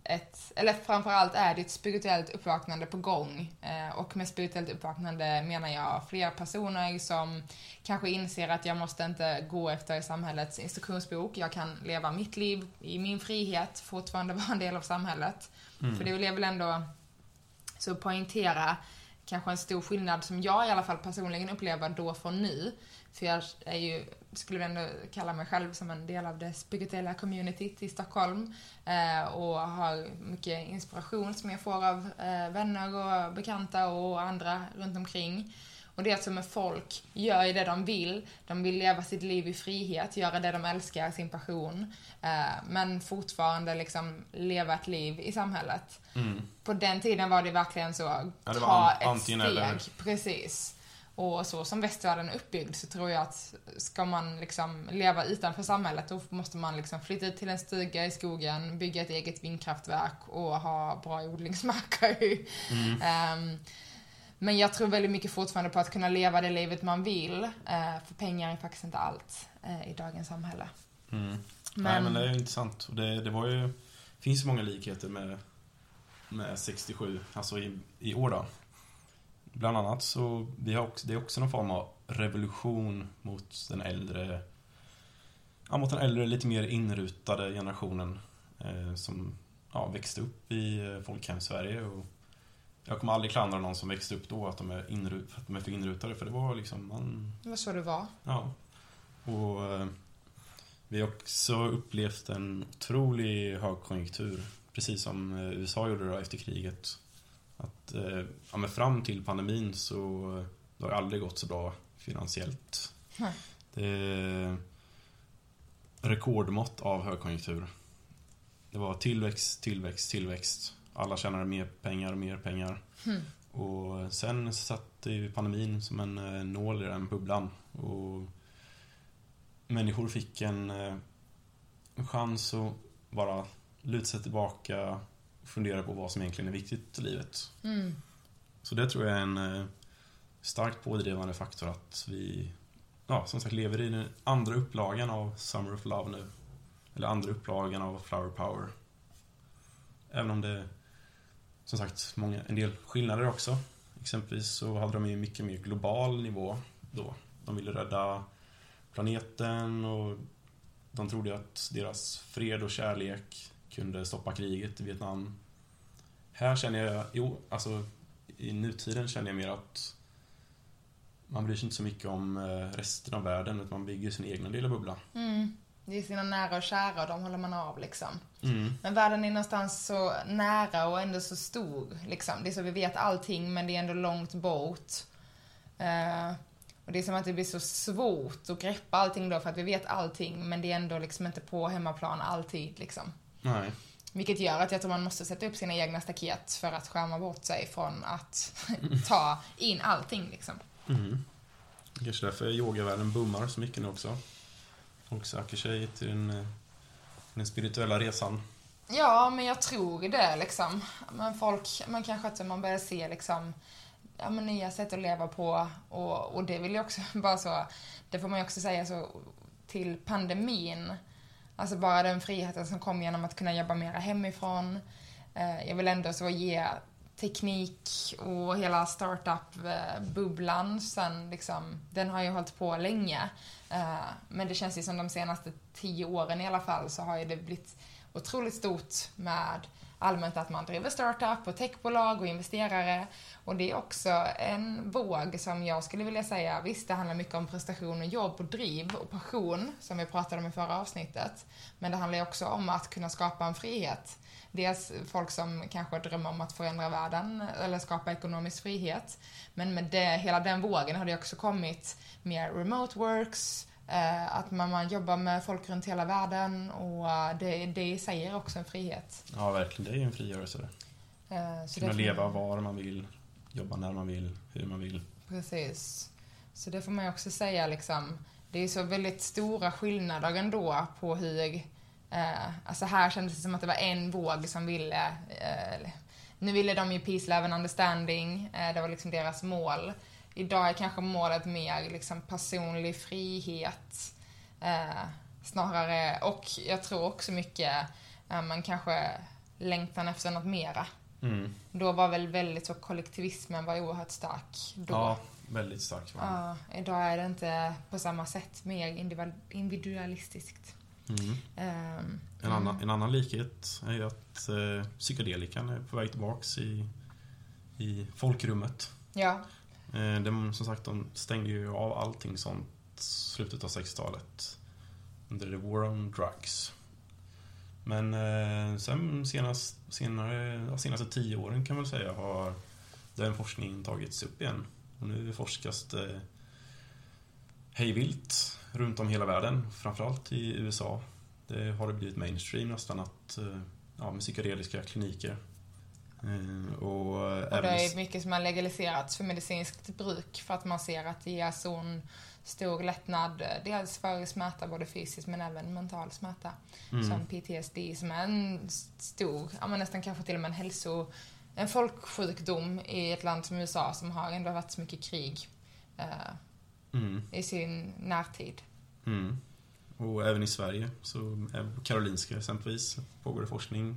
ett, eller framförallt är det ett spirituellt uppvaknande på gång. Eh, och med spirituellt uppvaknande menar jag fler personer som kanske inser att jag måste inte gå efter samhällets instruktionsbok. Jag kan leva mitt liv i min frihet, fortfarande vara en del av samhället. Mm. För det vill jag väl ändå så poängtera kanske en stor skillnad som jag i alla fall personligen upplever då från nu. För jag är ju, skulle ändå kalla mig själv som en del av det spirituella communityt i Stockholm. Eh, och har mycket inspiration som jag får av eh, vänner och bekanta och andra runt omkring. Och det är som med folk gör ju det de vill. De vill leva sitt liv i frihet, göra det de älskar, sin passion. Eh, men fortfarande liksom leva ett liv i samhället. Mm. På den tiden var det verkligen så, Ja, det ta ett steg. eller. Precis. Och så som västvärlden är uppbyggd så tror jag att ska man liksom leva utanför samhället då måste man liksom flytta ut till en stuga i skogen, bygga ett eget vindkraftverk och ha bra odlingsmarker. Mm. Ehm, men jag tror väldigt mycket fortfarande på att kunna leva det livet man vill. eh, för pengar är faktiskt inte allt eh, i dagens samhälle. Mm. Men, Nej, men det är ju intressant. Det, det var ju... finns många likheter med, med 67, alltså i, i år då. Bland annat så, vi har också, det är också någon form av revolution mot den äldre, ja, mot den äldre, lite mer inrutade generationen eh, som ja, växte upp i eh, folkhem-Sverige. Och jag kommer aldrig klandra någon som växte upp då att de är, inru, för att de är för inrutade, för det var liksom, man, det var så det var. Ja. Och eh, vi har också upplevt en otrolig högkonjunktur. Precis som eh, USA gjorde då efter kriget. Att eh, ja, men fram till pandemin så eh, det har det aldrig gått så bra finansiellt. Nej. Det är rekordmått av högkonjunktur. det var tillväxt, tillväxt, tillväxt. Alla tjänade mer pengar och mer pengar. Hmm. Och sen satte ju pandemin som en eh, nål i den bubblan. Och människor fick en, chans att bara luta sig tillbaka fundera på vad som egentligen är viktigt i livet. Mm. Så det tror jag är en eh, starkt pådrivande faktor att vi, ja, som sagt, lever i den andra upplagan av Summer of Love nu. Eller andra upplagan av Flower Power. Även om det, som sagt, många, en del skillnader också. Exempelvis så hade de ju mycket mer global nivå då. De ville rädda planeten och de trodde att deras fred och kärlek kunde stoppa kriget i Vietnam. Här känner jag, jo, alltså i nutiden känner jag mer att man bryr sig inte så mycket om eh, resten av världen, utan man bygger sin egna lilla bubbla. Mm. Det är sina nära och kära och de håller man av liksom. Mm. Men världen är någonstans så nära och ändå så stor. Liksom. Det är så vi vet allting men det är ändå långt bort. Eh, och det är som att det blir så svårt att greppa allting då för att vi vet allting men det är ändå liksom inte på hemmaplan alltid liksom. Nej. Vilket gör att jag tror man måste sätta upp sina egna staket för att skärma bort sig från att ta in allting liksom. Mm. Kanske därför yogavärlden boomar så mycket nu också. Folk söker sig till den, den spirituella resan. Ja, men jag tror det liksom. Men folk, men kanske att man börjar se liksom ja, men nya sätt att leva på och, och det vill jag också bara så, det får man ju också säga så till pandemin. Alltså bara den friheten som kom genom att kunna jobba mera hemifrån. Eh, jag vill ändå så ge teknik och hela startup-bubblan sen liksom, den har ju hållit på länge. Eh, men det känns ju som de senaste tio åren i alla fall så har ju det blivit otroligt stort med allmänt att man driver startup och techbolag och investerare. Och det är också en våg som jag skulle vilja säga, visst det handlar mycket om prestation och jobb och driv och passion som vi pratade om i förra avsnittet. Men det handlar också om att kunna skapa en frihet. Dels folk som kanske drömmer om att förändra världen eller skapa ekonomisk frihet. Men med det, hela den vågen har det också kommit mer remote works, att man, man jobbar med folk runt hela världen och eh, det, det i sig är också en frihet. Ja, verkligen. Det är ju en frigörelse. Eh, så Kunna leva var man vill, jobba när man vill, hur man vill. Precis. Så det får man ju också säga liksom. Det är så väldigt stora skillnader ändå på hur... Eh, alltså här kändes det som att det var en våg som ville... Eh, nu ville de ju peace, love and understanding. Eh, det var liksom deras mål. Idag är kanske målet mer liksom personlig frihet. Eh, snarare, och jag tror också mycket, eh, man kanske längtan efter något mera. Mm. Då var väl väldigt så kollektivismen var oerhört stark då. Ja, väldigt det. Ja, idag är det inte på samma sätt mer individual- individualistiskt. Mm. Ehm, En, annan, en annan likhet är ju att eh, psykedelikan är på väg tillbaks i, i folkrummet. Ja, Eh, de, som sagt, de stängde ju av allting sånt slutet av 60-talet. Under the war on drugs. Men eh, sen senast, senare, senaste tio åren kan man väl säga har den forskningen tagits upp igen. Och nu forskas det hejvilt runt om hela världen, framförallt i USA. Det har det blivit mainstream nästan att eh, ja, med psykedeliska kliniker. Eh, och och det är mycket som har legaliserats för medicinskt bruk för att man ser att det ger sån stor lättnad, eh, dels för smärta, både fysiskt men även mental smärta. Mm. Som PTSD som är en stor, ja men nästan kanske till och med en hälso, en folksjukdom i ett land som USA som har ändå varit så mycket krig eh, Mm. i sin närtid. Mm. Och även i Sverige, så på Karolinska exempelvis, pågår det forskning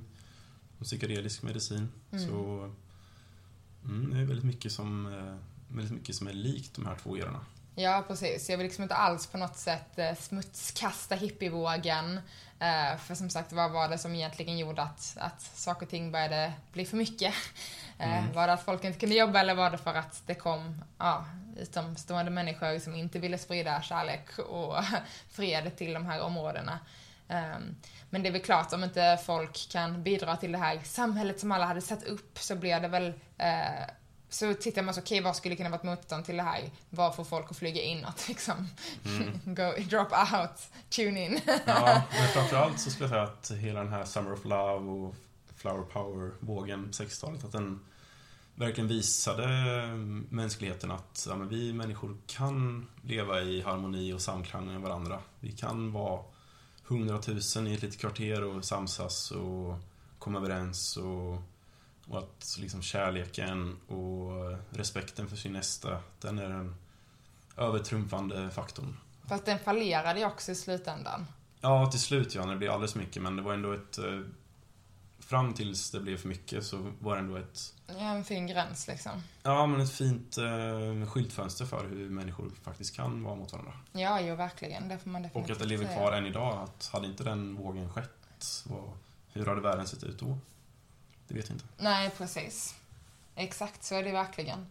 om psykedelisk medicin. Mm. Så mm, det är väldigt mycket, som, eh, väldigt mycket som är likt de här två erorna. Ja, precis. Jag vill liksom inte alls på något sätt eh, smutskasta hippievågen. Eh, för som sagt, vad var det som egentligen gjorde att, att saker och ting började bli för mycket? Mm. Var det att folk inte kunde jobba eller var det för att det kom ja, utomstående människor som inte ville sprida kärlek och fred till de här områdena? Ehm, Men det är väl klart, om inte folk kan bidra till det här samhället som alla hade satt upp så blir det väl eh, så tittar man så, okej okay, vad skulle kunna vara ett motstånd till det här? Vad får folk att flyga inåt liksom? Mm. Go, drop out, tune in. ja, men framförallt så skulle jag säga att hela den här Summer of Love och Flower Power-vågen på 60-talet, att den verkligen visade mänskligheten att ja, vi människor kan leva i harmoni och samklang med varandra. Vi kan vara hundratusen i ett litet kvarter och samsas och komma överens och, och att liksom kärleken och respekten för sin nästa, den är den övertrumfande faktorn. Fast den fallerade ju också i slutändan. Ja, till slut ja, när det blev alldeles mycket, men det var ändå ett eh, fram tills det blev för mycket så var det ändå ett... Ja, en fin gräns liksom. Ja, men ett fint eh, skyltfönster för hur människor faktiskt kan vara mot varandra. Ja, jo verkligen. Det får man definitivt Och att det lever kvar än idag. Att hade inte den vågen skett, vad, hur hade världen sett ut då? Det vet jag inte. Nej, precis. Exakt, så är det verkligen.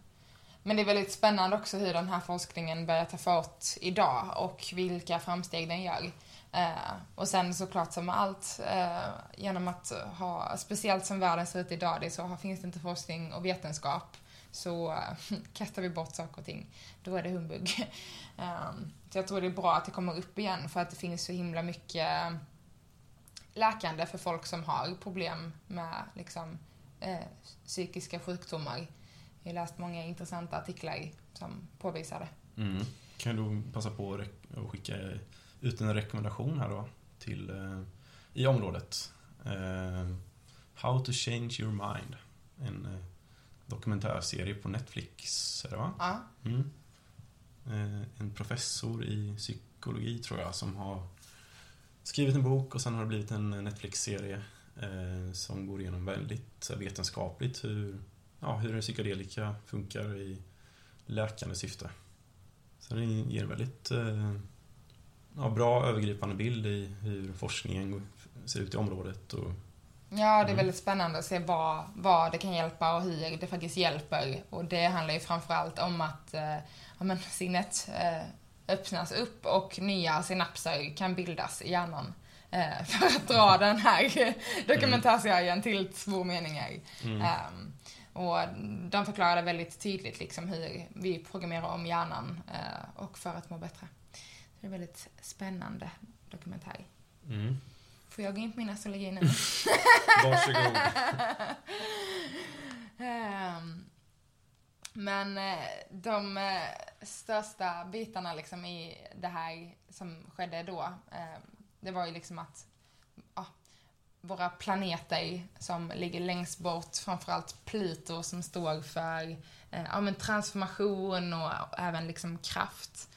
Men det är väldigt spännande också hur den här forskningen börjar ta fart idag och vilka framsteg den gör. Eh, och sen såklart som med allt, eh, genom att ha, speciellt som världen ser ut idag, det så finns det inte forskning och vetenskap så eh, kastar vi bort saker och ting. Då är det humbug. Ehm, så jag tror det är bra att det kommer upp igen för att det finns så himla mycket eh, läkande för folk som har problem med liksom, eh, psykiska sjukdomar. Jag har läst många intressanta artiklar som påvisar det. Mm. Kan du passa på att skicka ut en rekommendation här då till, eh, i området. Eh, How to change your mind. En eh, dokumentärserie på Netflix, är det va? Ja. Mm. En professor i psykologi, tror jag, som har skrivit en bok och sen har det blivit en Netflix-serie som går igenom väldigt vetenskapligt hur, ja, hur psykedelika funkar i läkande syfte. Så den ger väldigt eh, ja, bra övergripande bild i hur forskningen ser ut i området. Och, Ja, det är mm. väldigt spännande att se vad, vad det kan hjälpa och hur det faktiskt hjälper. Och det handlar ju framförallt om att eh, ja, men, sinnet eh, öppnas upp och nya synapser kan bildas i hjärnan. Eh, för att dra den här dokumentärserien till två meningar. Mm. Um, och de förklarar väldigt tydligt liksom hur vi programmerar om hjärnan uh, och för att må bättre. Det är väldigt spännande dokumentär. Mm. Får jag gå in på min astrologi nu? Varsågod. um, men eh, de eh, största bitarna liksom i det här som skedde då, eh, det var ju liksom att ja, våra planeter som ligger längst bort, framförallt Pluto som står för ja, men transformation och även liksom kraft.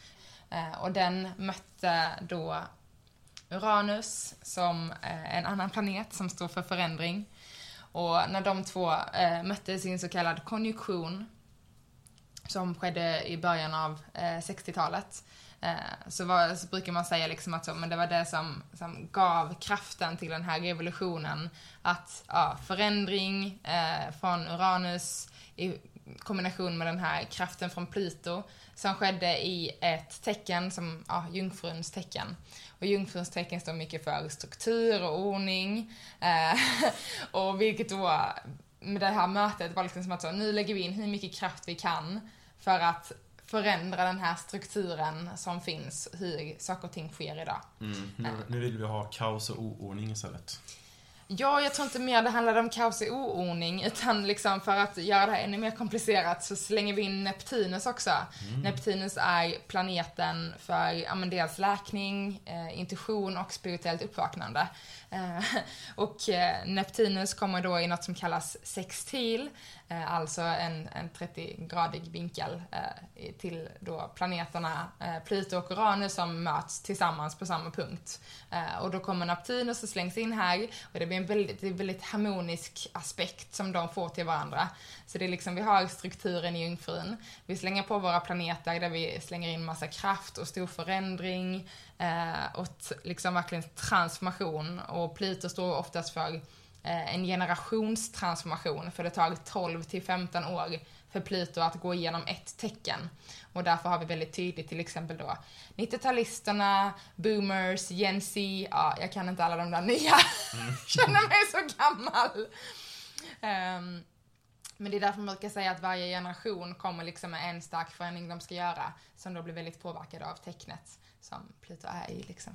Eh, och den mötte då Uranus som eh, en annan planet som står för förändring. Och när de två eh, mötte sin så kallad konjunktion som skedde i början av eh, 60-talet eh, så, var, så, brukar man säga liksom att så, men det var det som, som gav kraften till den här revolutionen. Att ja, förändring eh, från Uranus i kombination med den här kraften från Pluto som skedde i ett tecken som, ja, jungfruns tecken. Och jungfruns tecken står mycket för struktur och ordning. Eh, och vilket då, med det här mötet var liksom som att så, nu lägger vi in hur mycket kraft vi kan för att förändra den här strukturen som finns, hur saker och ting sker idag. Mm, nu, nu vill vi ha kaos och oordning istället. Ja, jag tror inte mer det handlade om kaos och oordning, utan liksom för att göra det här ännu mer komplicerat så slänger vi in Neptunus också. Mm. Neptunus är planeten för, ja men dels läkning, eh, intuition och spirituellt uppvaknande. Eh, och eh, Neptunus kommer då i något som kallas sextil, eh, alltså en, en 30-gradig vinkel till då planeterna Pluto och Uranus som möts tillsammans på samma punkt. Och då kommer Neptunus och slängs in här och det blir en väldigt, en väldigt harmonisk aspekt som de får till varandra. Så det är liksom, vi har strukturen i Jungfrun, vi slänger på våra planeter där vi slänger in massa kraft och stor förändring och liksom verkligen transformation och Pluto står oftast för eh, en generationstransformation, för det tar 12 till 15 år för Pluto att gå igenom ett tecken. Och därför har vi väldigt tydligt till exempel då 90-talisterna, boomers, Gen Z, ja, jag kan inte alla de där nya. Mm. Känner mig så gammal. Um, Men det är därför man brukar säga att varje generation kommer liksom med en stark förändring de ska göra, som då blir väldigt påverkade av tecknet som Pluto är i. Liksom.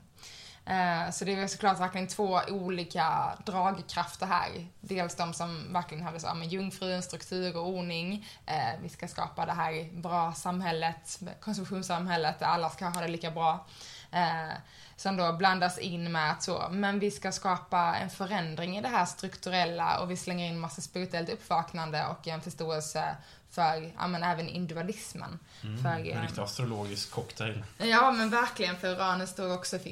Eh, så det är såklart verkligen två olika dragkrafter här. Dels de som verkligen hade så, men jungfrun, struktur och ordning. Eh, vi ska skapa det här bra samhället, konsumtionssamhället där alla ska ha det lika bra. Eh, som då blandas in med att så, men vi ska skapa en förändring i det här strukturella och vi slänger in massa spirituellt uppvaknande och en förståelse för, ja men även individualismen. Mm, för, en riktig astrologisk cocktail. Ja men verkligen, för Uranus står också för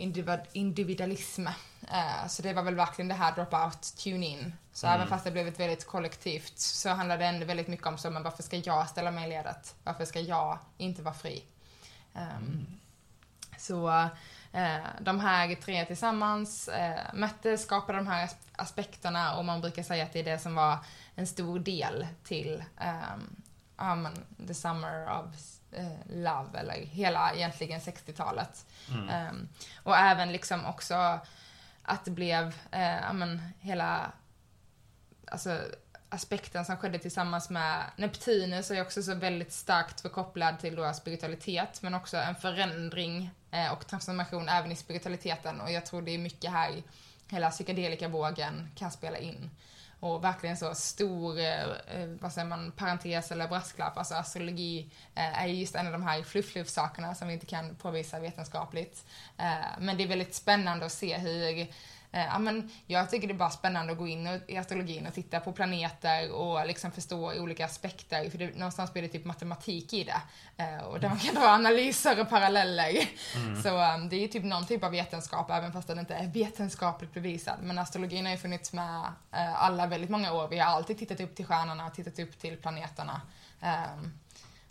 individualism. Uh, så det var väl verkligen det här drop-out, tune-in. Så mm. även fast det blev ett väldigt kollektivt så handlade det ändå väldigt mycket om så, men varför ska jag ställa mig i ledet? Varför ska jag inte vara fri? Um, mm. Så Eh, de här tre tillsammans eh, möttes, skapade de här aspekterna och man brukar säga att det är det som var en stor del till um, um, The Summer of uh, Love, eller hela egentligen 60-talet. Mm. Um, och även liksom också att det blev, uh, men, hela, alltså aspekten som skedde tillsammans med Neptunus är också så väldigt starkt förkopplad till då spiritualitet, men också en förändring eh, och transformation även i spiritualiteten. Och jag tror det är mycket här hela psykedelika-vågen kan spela in. Och verkligen så stor, eh, eh, vad säger man, parentes eller brasklapp. Alltså astrologi eh, är just en av de här fluff-fluff-sakerna som vi inte kan påvisa vetenskapligt. Eh, men det är väldigt spännande att se hur ja, men jag tycker det är bara spännande att gå in i astrologin och titta på planeter och liksom förstå olika aspekter, för det, någonstans blir det typ matematik i det. Eh, och där man kan dra analyser och paralleller. Mm. Så um, det är typ någon typ av vetenskap, även fast den inte är vetenskapligt bevisad. Men astrologin har ju funnits med uh, alla väldigt många år. Vi har alltid tittat upp till stjärnorna och tittat upp till planeterna. Um,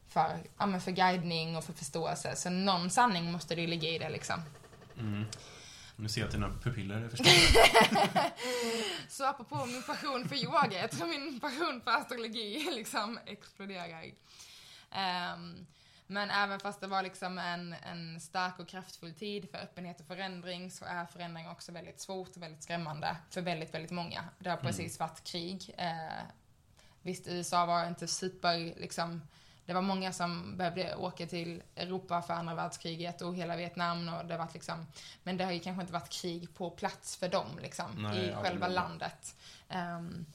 för, ja, för guidning och för förståelse. Så någon sanning måste det ju ligga i det liksom. Mm. Nu ser jag att dina pupiller är förstörda. så apropå min passion för yoga, jag tror min passion för astrologi liksom exploderar. Um, men även fast det var liksom en, en stark och kraftfull tid för öppenhet och förändring så är förändring också väldigt svårt och väldigt skrämmande för väldigt, väldigt många. Det har mm. precis varit krig. Eh, visst, USA var inte super, liksom, det var många som behövde åka till Europa för andra världskriget och hela Vietnam och det var liksom, men det har ju kanske inte varit krig på plats för dem liksom, Nej, i själva landet. Um,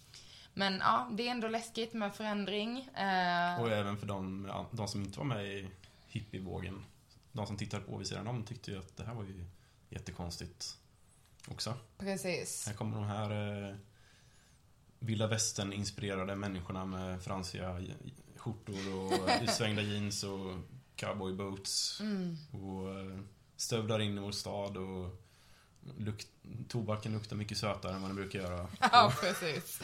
men ja, det är ändå läskigt med förändring. Uh, och även för de, de som inte var med i hippievågen. De som tittade på vid sidan om tyckte ju att det här var ju jättekonstigt också. Precis. Här kommer de här eh, vilda västern-inspirerade människorna med fransiga skjortor och utsvängda jeans och cowboyboots. Mm. Och eh, stövlar in i vår stad och lukt, tobaken luktar mycket sötare än vad den brukar göra. Ja, precis.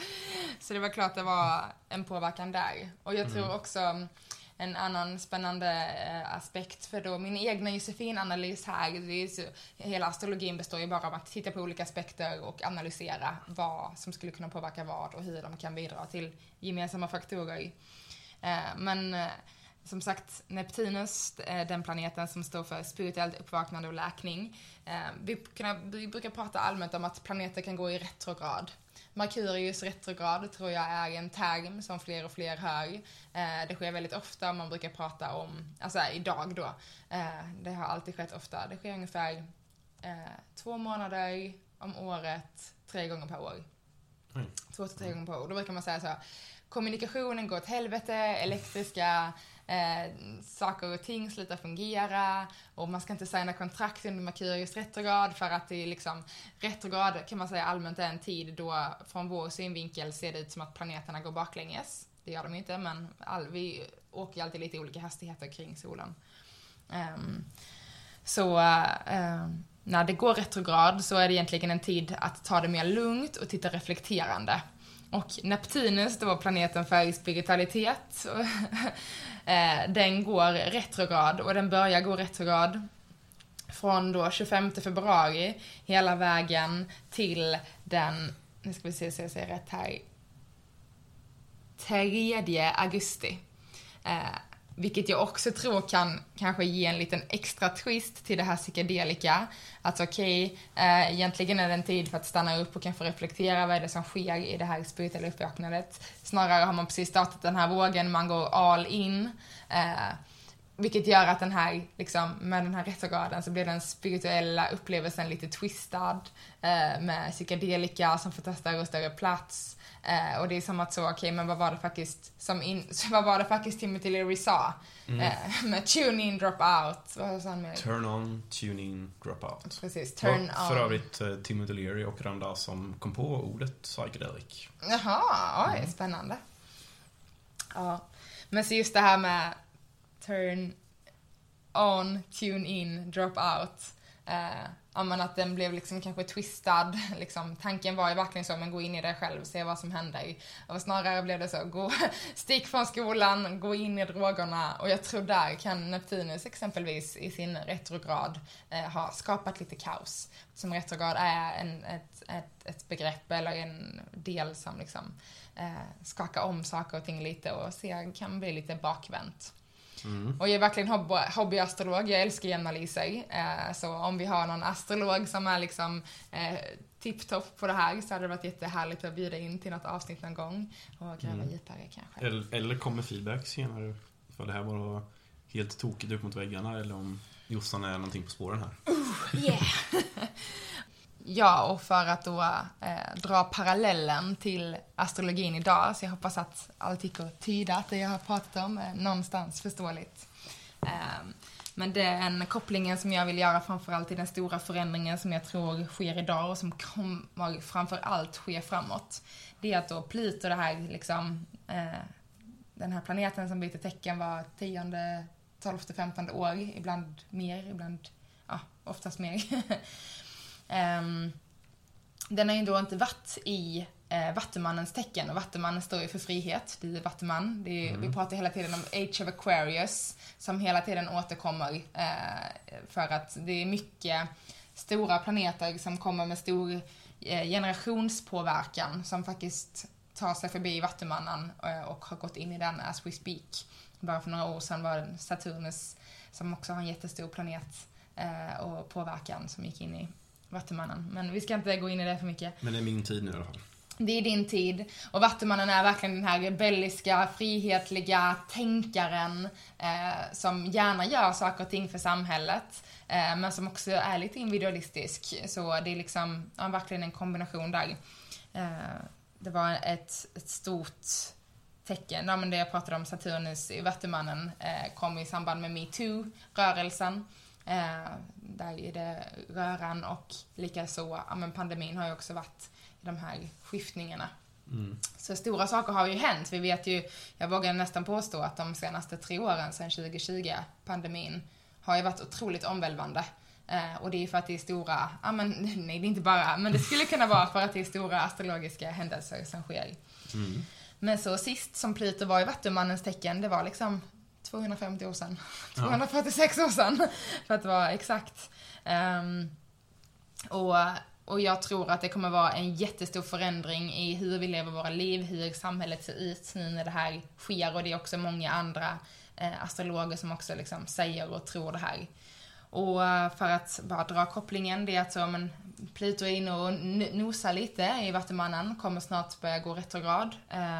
Så det var klart det var en påverkan där. Och jag tror mm. också en annan spännande eh, aspekt för då min egna Josefin-analys här, det är så, hela astrologin består ju bara av att titta på olika aspekter och analysera vad som skulle kunna påverka vad och hur de kan bidra till gemensamma faktorer. Eh, men eh, som sagt, Neptunus, eh, den planeten som står för spirituellt uppvaknande och läkning. Vi, vi brukar prata allmänt om att planeter kan gå i retrograd. Merkurius retrograd tror jag är en term som fler och fler hör. Det sker väldigt ofta, man brukar prata om, alltså idag då, det har alltid skett ofta. Det sker ungefär två månader om året, tre gånger per år. Mm. Två till tre gånger per år. Då brukar man säga så här, kommunikationen går åt helvete, elektriska eh, saker och ting slutar fungera och man ska inte signa kontrakt under Merkurius retrograd för att det är liksom retrograd kan man säga allmänt är en tid då från vår synvinkel ser det ut som att planeterna går baklänges. Det gör de inte men all, vi åker alltid lite olika hastigheter kring solen. Um, så uh, när det går retrograd så är det egentligen en tid att ta det mer lugnt och titta reflekterande. Och Neptunus, då planeten för spiritualitet, eh, den går retrograd och den börjar gå retrograd från då 25 februari hela vägen till den, nu ska vi se så jag säger rätt här, 3 augusti. Eh, vilket jag också tror kan kanske ge en liten extra twist till det här psykedelika. Att okej, okay, eh, egentligen är det en tid för att stanna upp och kanske reflektera vad är det som sker i det här spirituella uppvaknandet. Snarare har man precis startat den här vågen, man går all in. Eh, vilket gör att den här, liksom, med den här retrograden så blir den spirituella upplevelsen lite twistad. Eh, med psykedelika som får ta större och större plats. Eh, och det är som att så, okej, okay, men vad var det faktiskt som in, vad var det faktiskt Timothy Leary sa? Mm. Eh, med tune in, drop out. Vad sa han mer? Turn on, tune in, drop out. Precis, turn on. För övrigt eh, Timothy Leary och Randa som kom på ordet psychedelic. Jaha, oj, mm. spännande. Ja. Men så just det här med turn on, tune in, drop out. Eh, ja, men att den blev liksom kanske twistad. Liksom, tanken var ju verkligen så, men gå in i det själv, se vad som händer. Och snarare blev det så, gå, stick från skolan, gå in i drogerna. Och jag tror där kan Neptunus exempelvis i sin retrograd eh, ha skapat lite kaos. Som retrograd är en, ett, ett, ett begrepp eller en del som liksom eh, skakar om saker och ting lite och ser, kan bli lite bakvänt. Mm. Och jag är verkligen hobby, hobbyastrolog, jag älskar jämnanalyser. Eh, så om vi har någon astrolog som är liksom eh, tipptopp på det här så hade det varit jättehärligt att bjuda in till något avsnitt någon gång och gräva mm. djupare kanske. Eller, eller kommer feedback senare för det här var helt tokigt upp mot väggarna eller om Jossan är någonting på spåren här. Uh, yeah. Ja, och för att då eh, dra parallellen till astrologin idag, så jag hoppas att allt gick att tyda att det jag har pratat om är någonstans förståeligt. Eh, men den kopplingen som jag vill göra framförallt i den stora förändringen som jag tror sker idag och som kommer framförallt ske framåt, det är att då Pluto, det här liksom, eh, den här planeten som byter tecken var tionde, tolfte, femtonde år, ibland mer, ibland, ja, oftast mer. Um, den har ju då inte varit i eh, Vattumannens tecken och Vattumannen står ju för frihet. Det är Vattuman. Det är, mm. Vi pratar hela tiden om Age of Aquarius som hela tiden återkommer eh, för att det är mycket stora planeter som kommer med stor eh, generationspåverkan som faktiskt tar sig förbi Vattumannen eh, och har gått in i den as we speak. Bara för några år sedan var det Saturnus som också har en jättestor planet eh, och påverkan som gick in i Vattumannen. Men vi ska inte gå in i det för mycket. Men det är min tid nu i alla fall. Det är din tid. Och Vattumannen är verkligen den här rebelliska, frihetliga tänkaren eh, som gärna gör saker och ting för samhället. Eh, men som också är lite individualistisk. Så det är liksom, ja, verkligen en kombination där. Eh, det var ett, ett stort tecken, ja, men det jag pratade om, Saturnus i Vattumannen, eh, kom i samband med metoo-rörelsen. Eh, där är det röran och likaså, ja men pandemin har ju också varit i de här skiftningarna. Mm. Så stora saker har ju hänt. Vi vet ju, jag vågar nästan påstå att de senaste tre åren, sedan 2020, pandemin, har ju varit otroligt omvälvande. Eh, och det är för att det är stora, ja men nej det är inte bara, men det skulle kunna vara för att det är stora astrologiska händelser som sker. Mm. Men så sist som Pluto var i Vattumannens tecken, det var liksom 250 år sedan. 246 år sedan, för att vara exakt. Um, och, och jag tror att det kommer vara en jättestor förändring i hur vi lever våra liv, hur samhället ser ut nu när det här sker. Och det är också många andra eh, astrologer som också liksom säger och tror det här. Och för att bara dra kopplingen, det är att så, men Pluto är inne och nosar lite i Vattumannen, kommer snart börja gå retrograd.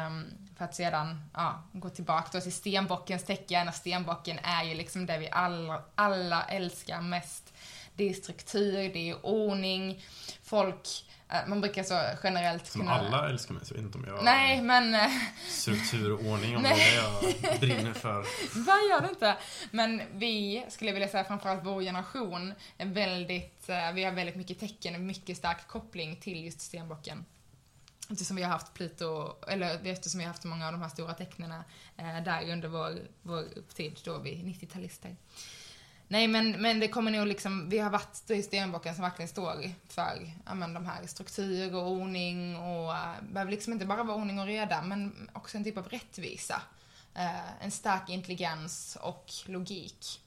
Um, för att sedan ja, gå tillbaka då till stenbockens tecken. Och stenbocken är ju liksom det vi alla, alla älskar mest. Det är struktur, det är ordning. Folk eh, man brukar så generellt Som kunna... alla älskar mig, så jag vet inte om jag... Nej, men... Struktur och ordning, om det jag brinner för. Vad gör det inte? Men vi, skulle jag vilja säga, framförallt vår generation, är väldigt... Eh, vi har väldigt mycket tecken, mycket stark koppling till just stenbocken. Eftersom vi har haft Pluto, eller eftersom vi har haft så många av de här stora tecknena eh, där under vår, vår upptid, då vi 90-talister. Nej men, men det kommer nog liksom, vi har varit det i stenbocken som verkligen står för ja, men, de här struktur och ordning och uh, behöver liksom inte bara vara ordning och reda men också en typ av rättvisa. Uh, en stark intelligens och logik.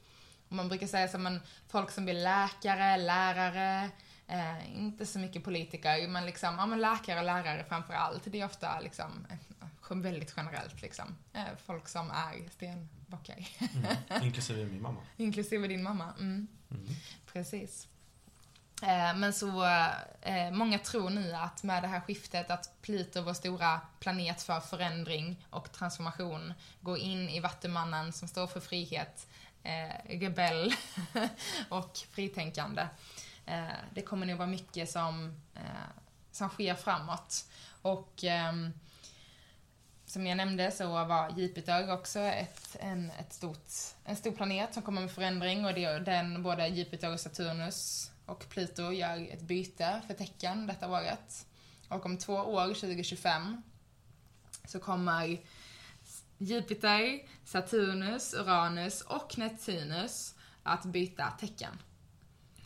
Och man brukar säga som en folk som blir läkare, lärare, Eh, inte så mycket politiker, men liksom, ja men läkare och lärare framför allt. Det är ofta liksom väldigt generellt liksom. Eh, folk som är stenbockar. Mm. Inklusive min mamma. Inklusive din mamma. Mm. Mm. Precis. Eh, Men så, eh, många tror nu att med det här skiftet att Pluto, vår stora planet för förändring och transformation, går in i Vattumannen som står för frihet, eh, rebell och fritänkande. Eh, Det kommer nog vara mycket som, eh, som sker framåt. Och ehm, som jag nämnde så var Jupiter också ett, en, ett stort, en stor planet som kommer med förändring och det, den, både Jupiter och Saturnus och Pluto gör ett byte för tecken detta året. Och om två år, 2025, så kommer Jupiter, Saturnus, Uranus och Neptunus att byta tecken.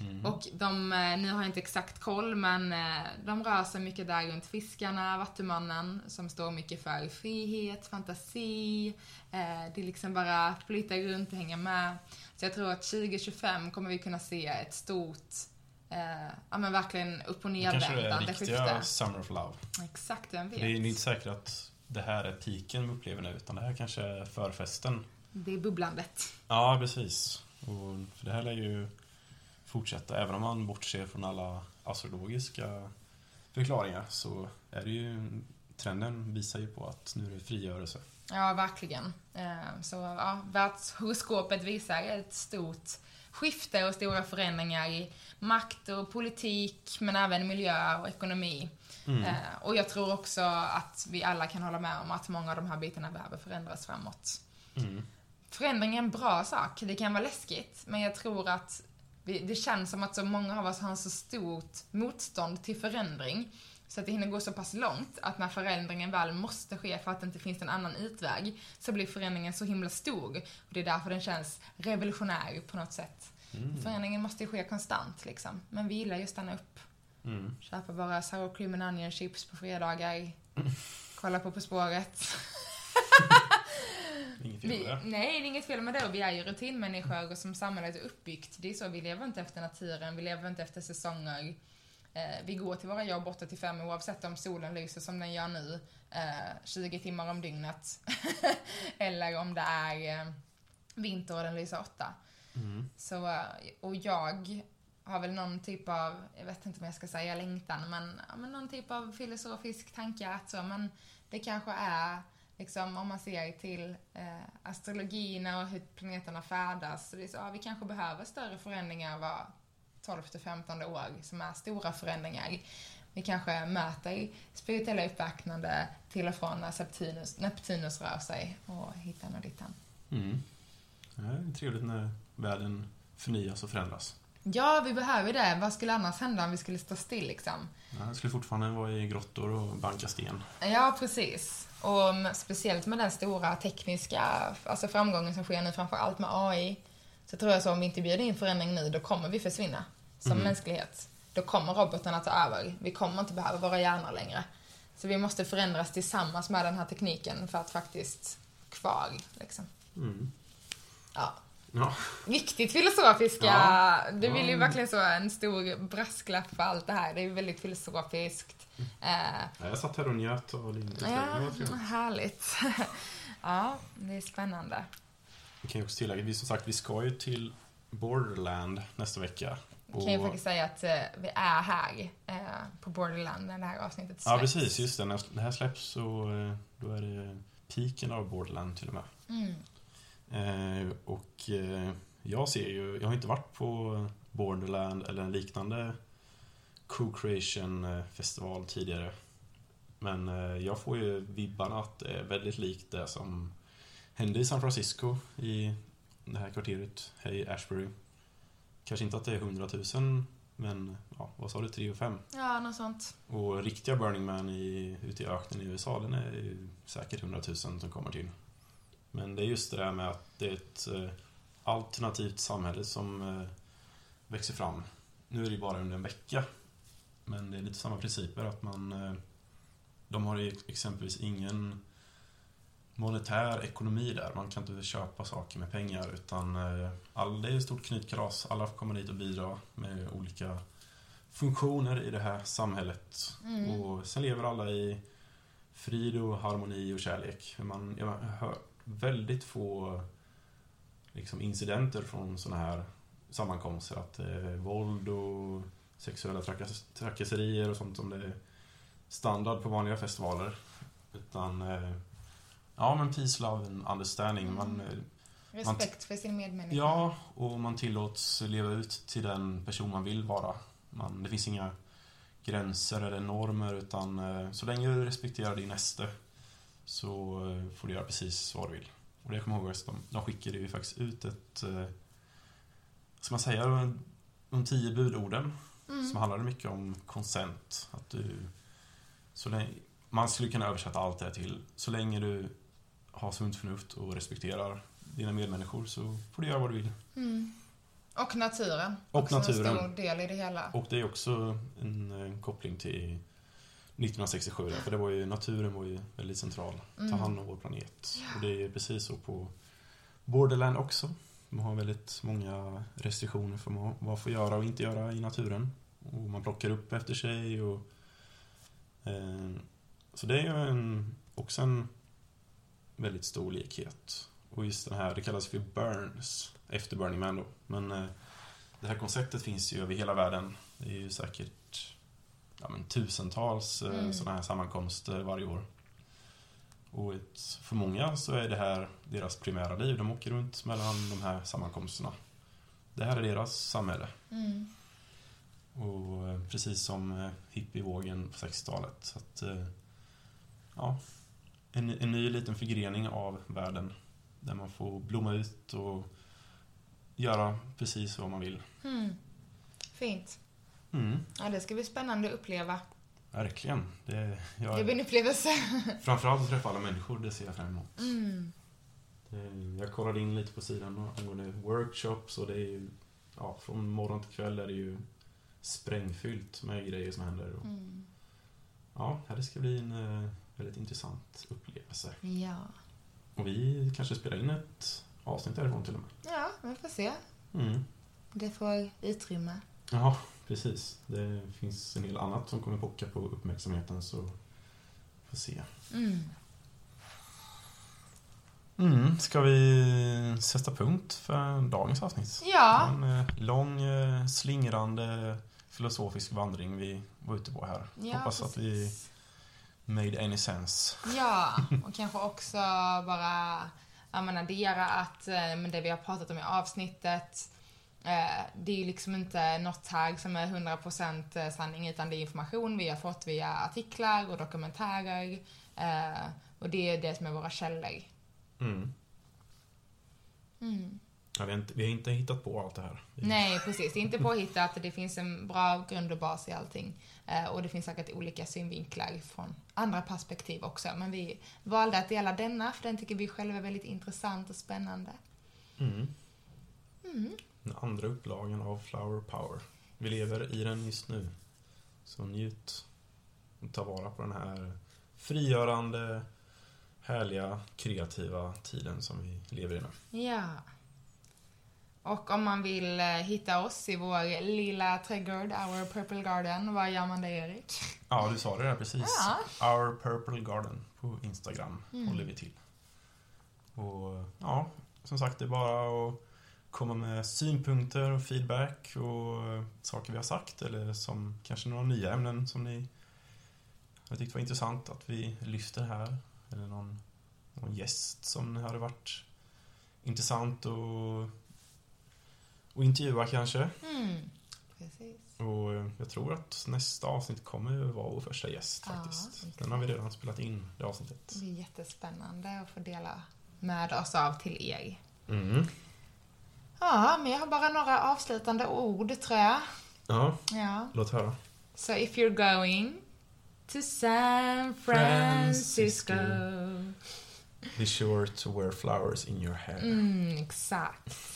Mm. Och de, eh, ni har inte exakt koll, men eh, de rör sig mycket där runt fiskarna, Vattumannen, som står mycket för frihet, fantasi, eh, det är liksom bara att flytta runt och hänga med. Så jag tror att 2025 kommer vi kunna se ett stort, eh, ja men verkligen upp och Det kanske är nervändande riktiga skifte. Summer of Love. Exakt, vem vet. Det är inte säkert att det här är piken vi upplever nu, utan det här kanske är förfesten. Det är bubblandet. Ja, precis. Och för det här lär ju fortsätta, även om man bortser från alla astrologiska förklaringar så är det ju trenden visar ju på att nu är det frigörelse. Ja, verkligen. Eh, Så ja, världshoroskopet visar ett stort skifte och stora förändringar i makt och politik, men även miljö och ekonomi. Mm. Eh, Och jag tror också att vi alla kan hålla med om att många av de här bitarna behöver förändras framåt. Mm. Förändring är en bra sak. Det kan vara läskigt, men jag tror att det känns som att så många av oss har en så stort motstånd till förändring. Så att det hinner gå så pass långt att när förändringen väl måste ske för att det inte finns en annan utväg, så blir förändringen så himla stor. Och det är därför den känns revolutionär på något sätt. Mm. Förändringen måste ju ske konstant liksom. Men vi gillar ju att stanna upp. Mm. Köpa våra sour cream and onion chips på fredagar. Kolla på På spåret. Inget fel med Vi, det. nej, det är inget fel med det. Och vi är ju rutinmänniskor och som samhället är uppbyggt. Det är så, vi lever inte efter naturen, vi lever inte efter säsonger. Eh, vi går till våra jobb 8 till 5 oavsett om solen lyser som den gör nu, eh, 20 timmar om dygnet. Eller om det är eh, vinter och den lyser 8. Mm. Så, eh, och jag har väl någon typ av, jag vet inte om jag ska säga längtan, men, ja, men någon typ av filosofisk tanke att så, men det kanske är, liksom om man ser till eh, astrologierna och hur planeterna färdas, så det är så, ja, vi kanske behöver större förändringar var 12 till 15 år, som är stora förändringar. Vi kanske möter spirituella uppvaknande till och från när Septinus, Neptunus rör sig och hittar och dittan. Mm. Ja, det är trevligt när världen förnyas och förändras. Ja, vi behöver det. Vad skulle annars hända om vi skulle stå still liksom? Ja, skulle fortfarande vara i grottor och banka sten. Ja, precis. Och speciellt med den stora tekniska alltså framgången som sker nu, framför allt med AI, så tror jag så om vi inte bjuder in förändring nu, då kommer vi försvinna som Mm. mänsklighet. Då kommer robotarna ta över. Vi kommer inte behöva våra hjärnor längre. Så vi måste förändras tillsammans med den här tekniken för att faktiskt kvar, liksom. Mm. Ja. Ja. Riktigt filosofiska. Ja. Du vill ju verkligen så en stor brasklapp för allt det här. Det är väldigt filosofiskt. Eh, Ja, Jag satt här och njöt av din Ja, härligt. ja, det är spännande. Vi kan ju också tillägga, vi som sagt, vi ska ju till Borderland nästa vecka. Jag kan ju faktiskt säga att eh, vi är här eh, på Borderland när det här avsnittet Ja, släpps. precis. Just det. När det här släpps så eh, då är det piken av Borderland till och med. Mm. Eh, och eh, jag ser ju, jag har inte varit på Borderland eller en liknande Co-Creation-festival tidigare. Men eh, jag får ju vibbarna att det är väldigt likt det som hände i San Francisco i det här kvarteret, Hey Ashbury. Kanske inte att det är 100 000, men ja, vad sa du, 3 och 5? Ja, något sånt. Och riktiga Burning Man i, ute i öknen i USA, den är ju säkert 100 000 som kommer till. Men det är just det där med att det är ett eh, alternativt samhälle som eh, växer fram. Nu är det bara under en vecka. Men det är lite samma principer att man... Eh, de har ju exempelvis ingen monetär ekonomi där. Man kan inte köpa saker med pengar utan eh, all, det är ett stort knytkalas. Alla får komma dit och bidra med olika funktioner i det här samhället. Mm. Och sen lever alla i frid och harmoni och kärlek. Man, jag hör väldigt få liksom, incidenter från sådana här sammankomster. Att eh, våld och sexuella trakass trakasserier och sånt som det är standard på vanliga festivaler. Utan, eh, ja men peace, love and understanding. Man, eh, Respekt för sin medmänniska. Ja, och man tillåts leva ut till den person man vill vara. Man, det finns inga gränser eller normer utan eh, så länge du respekterar din näste så eh, får du göra precis vad du vill. Och det jag kommer ihåg att de, de skickade ju faktiskt ut ett, eh, ska man säga, de, de tio budorden Mm. som handlade mycket om consent. Att du, så länge, man skulle kunna översätta allt det här till så länge du har sunt förnuft och respekterar dina medmänniskor så får du göra vad du vill. Mm. Och naturen. Och också naturen. en stor del i det hela. Och det är också en, en koppling till 1967 där, för det var ju, naturen var ju väldigt central. Ta Mm. hand om vår planet. Och det är precis så på Borderland också. Man har väldigt många restriktioner för vad man får göra och inte göra i naturen. Och man plockar upp efter sig och... Eh, så det är ju en, också en väldigt stor likhet. Och just den här, det kallas för Burns, efter Burning Man då. Men eh, det här konceptet finns ju över hela världen. Det är ju säkert ja, men, tusentals eh, Mm. sådana här sammankomster varje år. Och för många så är det här deras primära liv. De åker runt mellan de här sammankomsterna. Det här är deras samhälle. Mm. Och eh, precis som eh, hippievågen på 60-talet. Så att, eh, ja, en, en ny liten förgrening av världen. Där man får blomma ut och göra precis vad man vill. Mm. Fint. Mm, Ja, det ska bli spännande att uppleva. Verkligen. Det, jag, Det blir en upplevelse. Framförallt att träffa alla människor, det ser jag fram emot. Mm. Det, jag kollade in lite på sidan angående workshops och det är ju, ja, från morgon till kväll är det ju sprängfyllt med grejer som händer. Och, Mm. ja, det ska bli en eh, väldigt intressant upplevelse. Ja. Och vi kanske spelar in ett avsnitt därifrån till och med. Ja, vi får se. Mm. Det får utrymme. Ja, precis. Det finns en del annat som kommer pocka på uppmärksamheten så får se. Mm. Mm, ska vi sätta punkt för dagens avsnitt? Ja. En eh, lång, eh, slingrande filosofisk vandring vi var ute på här. ja Hoppas att vi precis. made any sense. Ja, och kanske också bara addera att eh, men det vi har pratat om i avsnittet det är ju liksom inte något här som är 100% sanning utan det är information vi har fått via artiklar och dokumentärer eh, och det är det som är våra källor. Mm. Mm. Ja, vi, har inte, vi har inte hittat på allt det här. Nej, precis. Det är inte påhittat. Det finns en bra grund och bas i allting. Eh, och det finns säkert olika synvinklar från andra perspektiv också. Men vi valde att dela denna, för den tycker vi själva är väldigt intressant och spännande. Mm. Den andra upplagan av Flower Power. Vi lever i den just nu. Så njut och ta vara på den här frigörande, härliga, kreativa tiden som vi lever i nu. Ja. Och om man vill eh, hitta oss i vår lilla trädgård, Our Purple Garden, vad gör man det, Erik? Ja, du sa det där precis. Ja. Our Purple Garden på Instagram Mm. håller vi till. Och ja, som sagt, det är bara att komma med synpunkter och feedback och eh, saker vi har sagt eller som kanske några nya ämnen som ni har tyckt var intressant att vi lyfter här. Eller någon, någon gäst som hade varit intressant att och intervjua kanske. Mm. Och eh, jag tror att nästa avsnitt kommer vara vår första gäst Ja, faktiskt. exakt. Den har vi redan spelat in, det avsnittet. Det blir jättespännande att få dela med oss av till er. Mm. Ja, men jag har bara några avslutande ord, tror jag. Ja, Ja. låt höra. So if you're going to San Francisco. Be sure to wear flowers in your hair. Mm, exakt.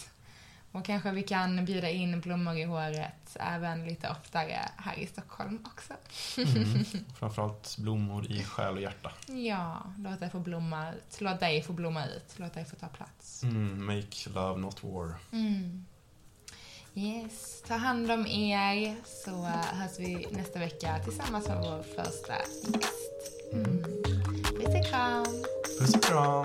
Och kanske vi kan bjuda in blommor i håret även lite oftare här i Stockholm också. Mm. Framförallt blommor i själ och hjärta. Ja, låt det få blomma ut. Låt dig få blomma ut. Låt dig få ta plats. Mm. Make love not war. Mm. Yes, ta hand om er så hörs vi nästa vecka tillsammans med vår första gäst. Mm. kram! Puss och kram!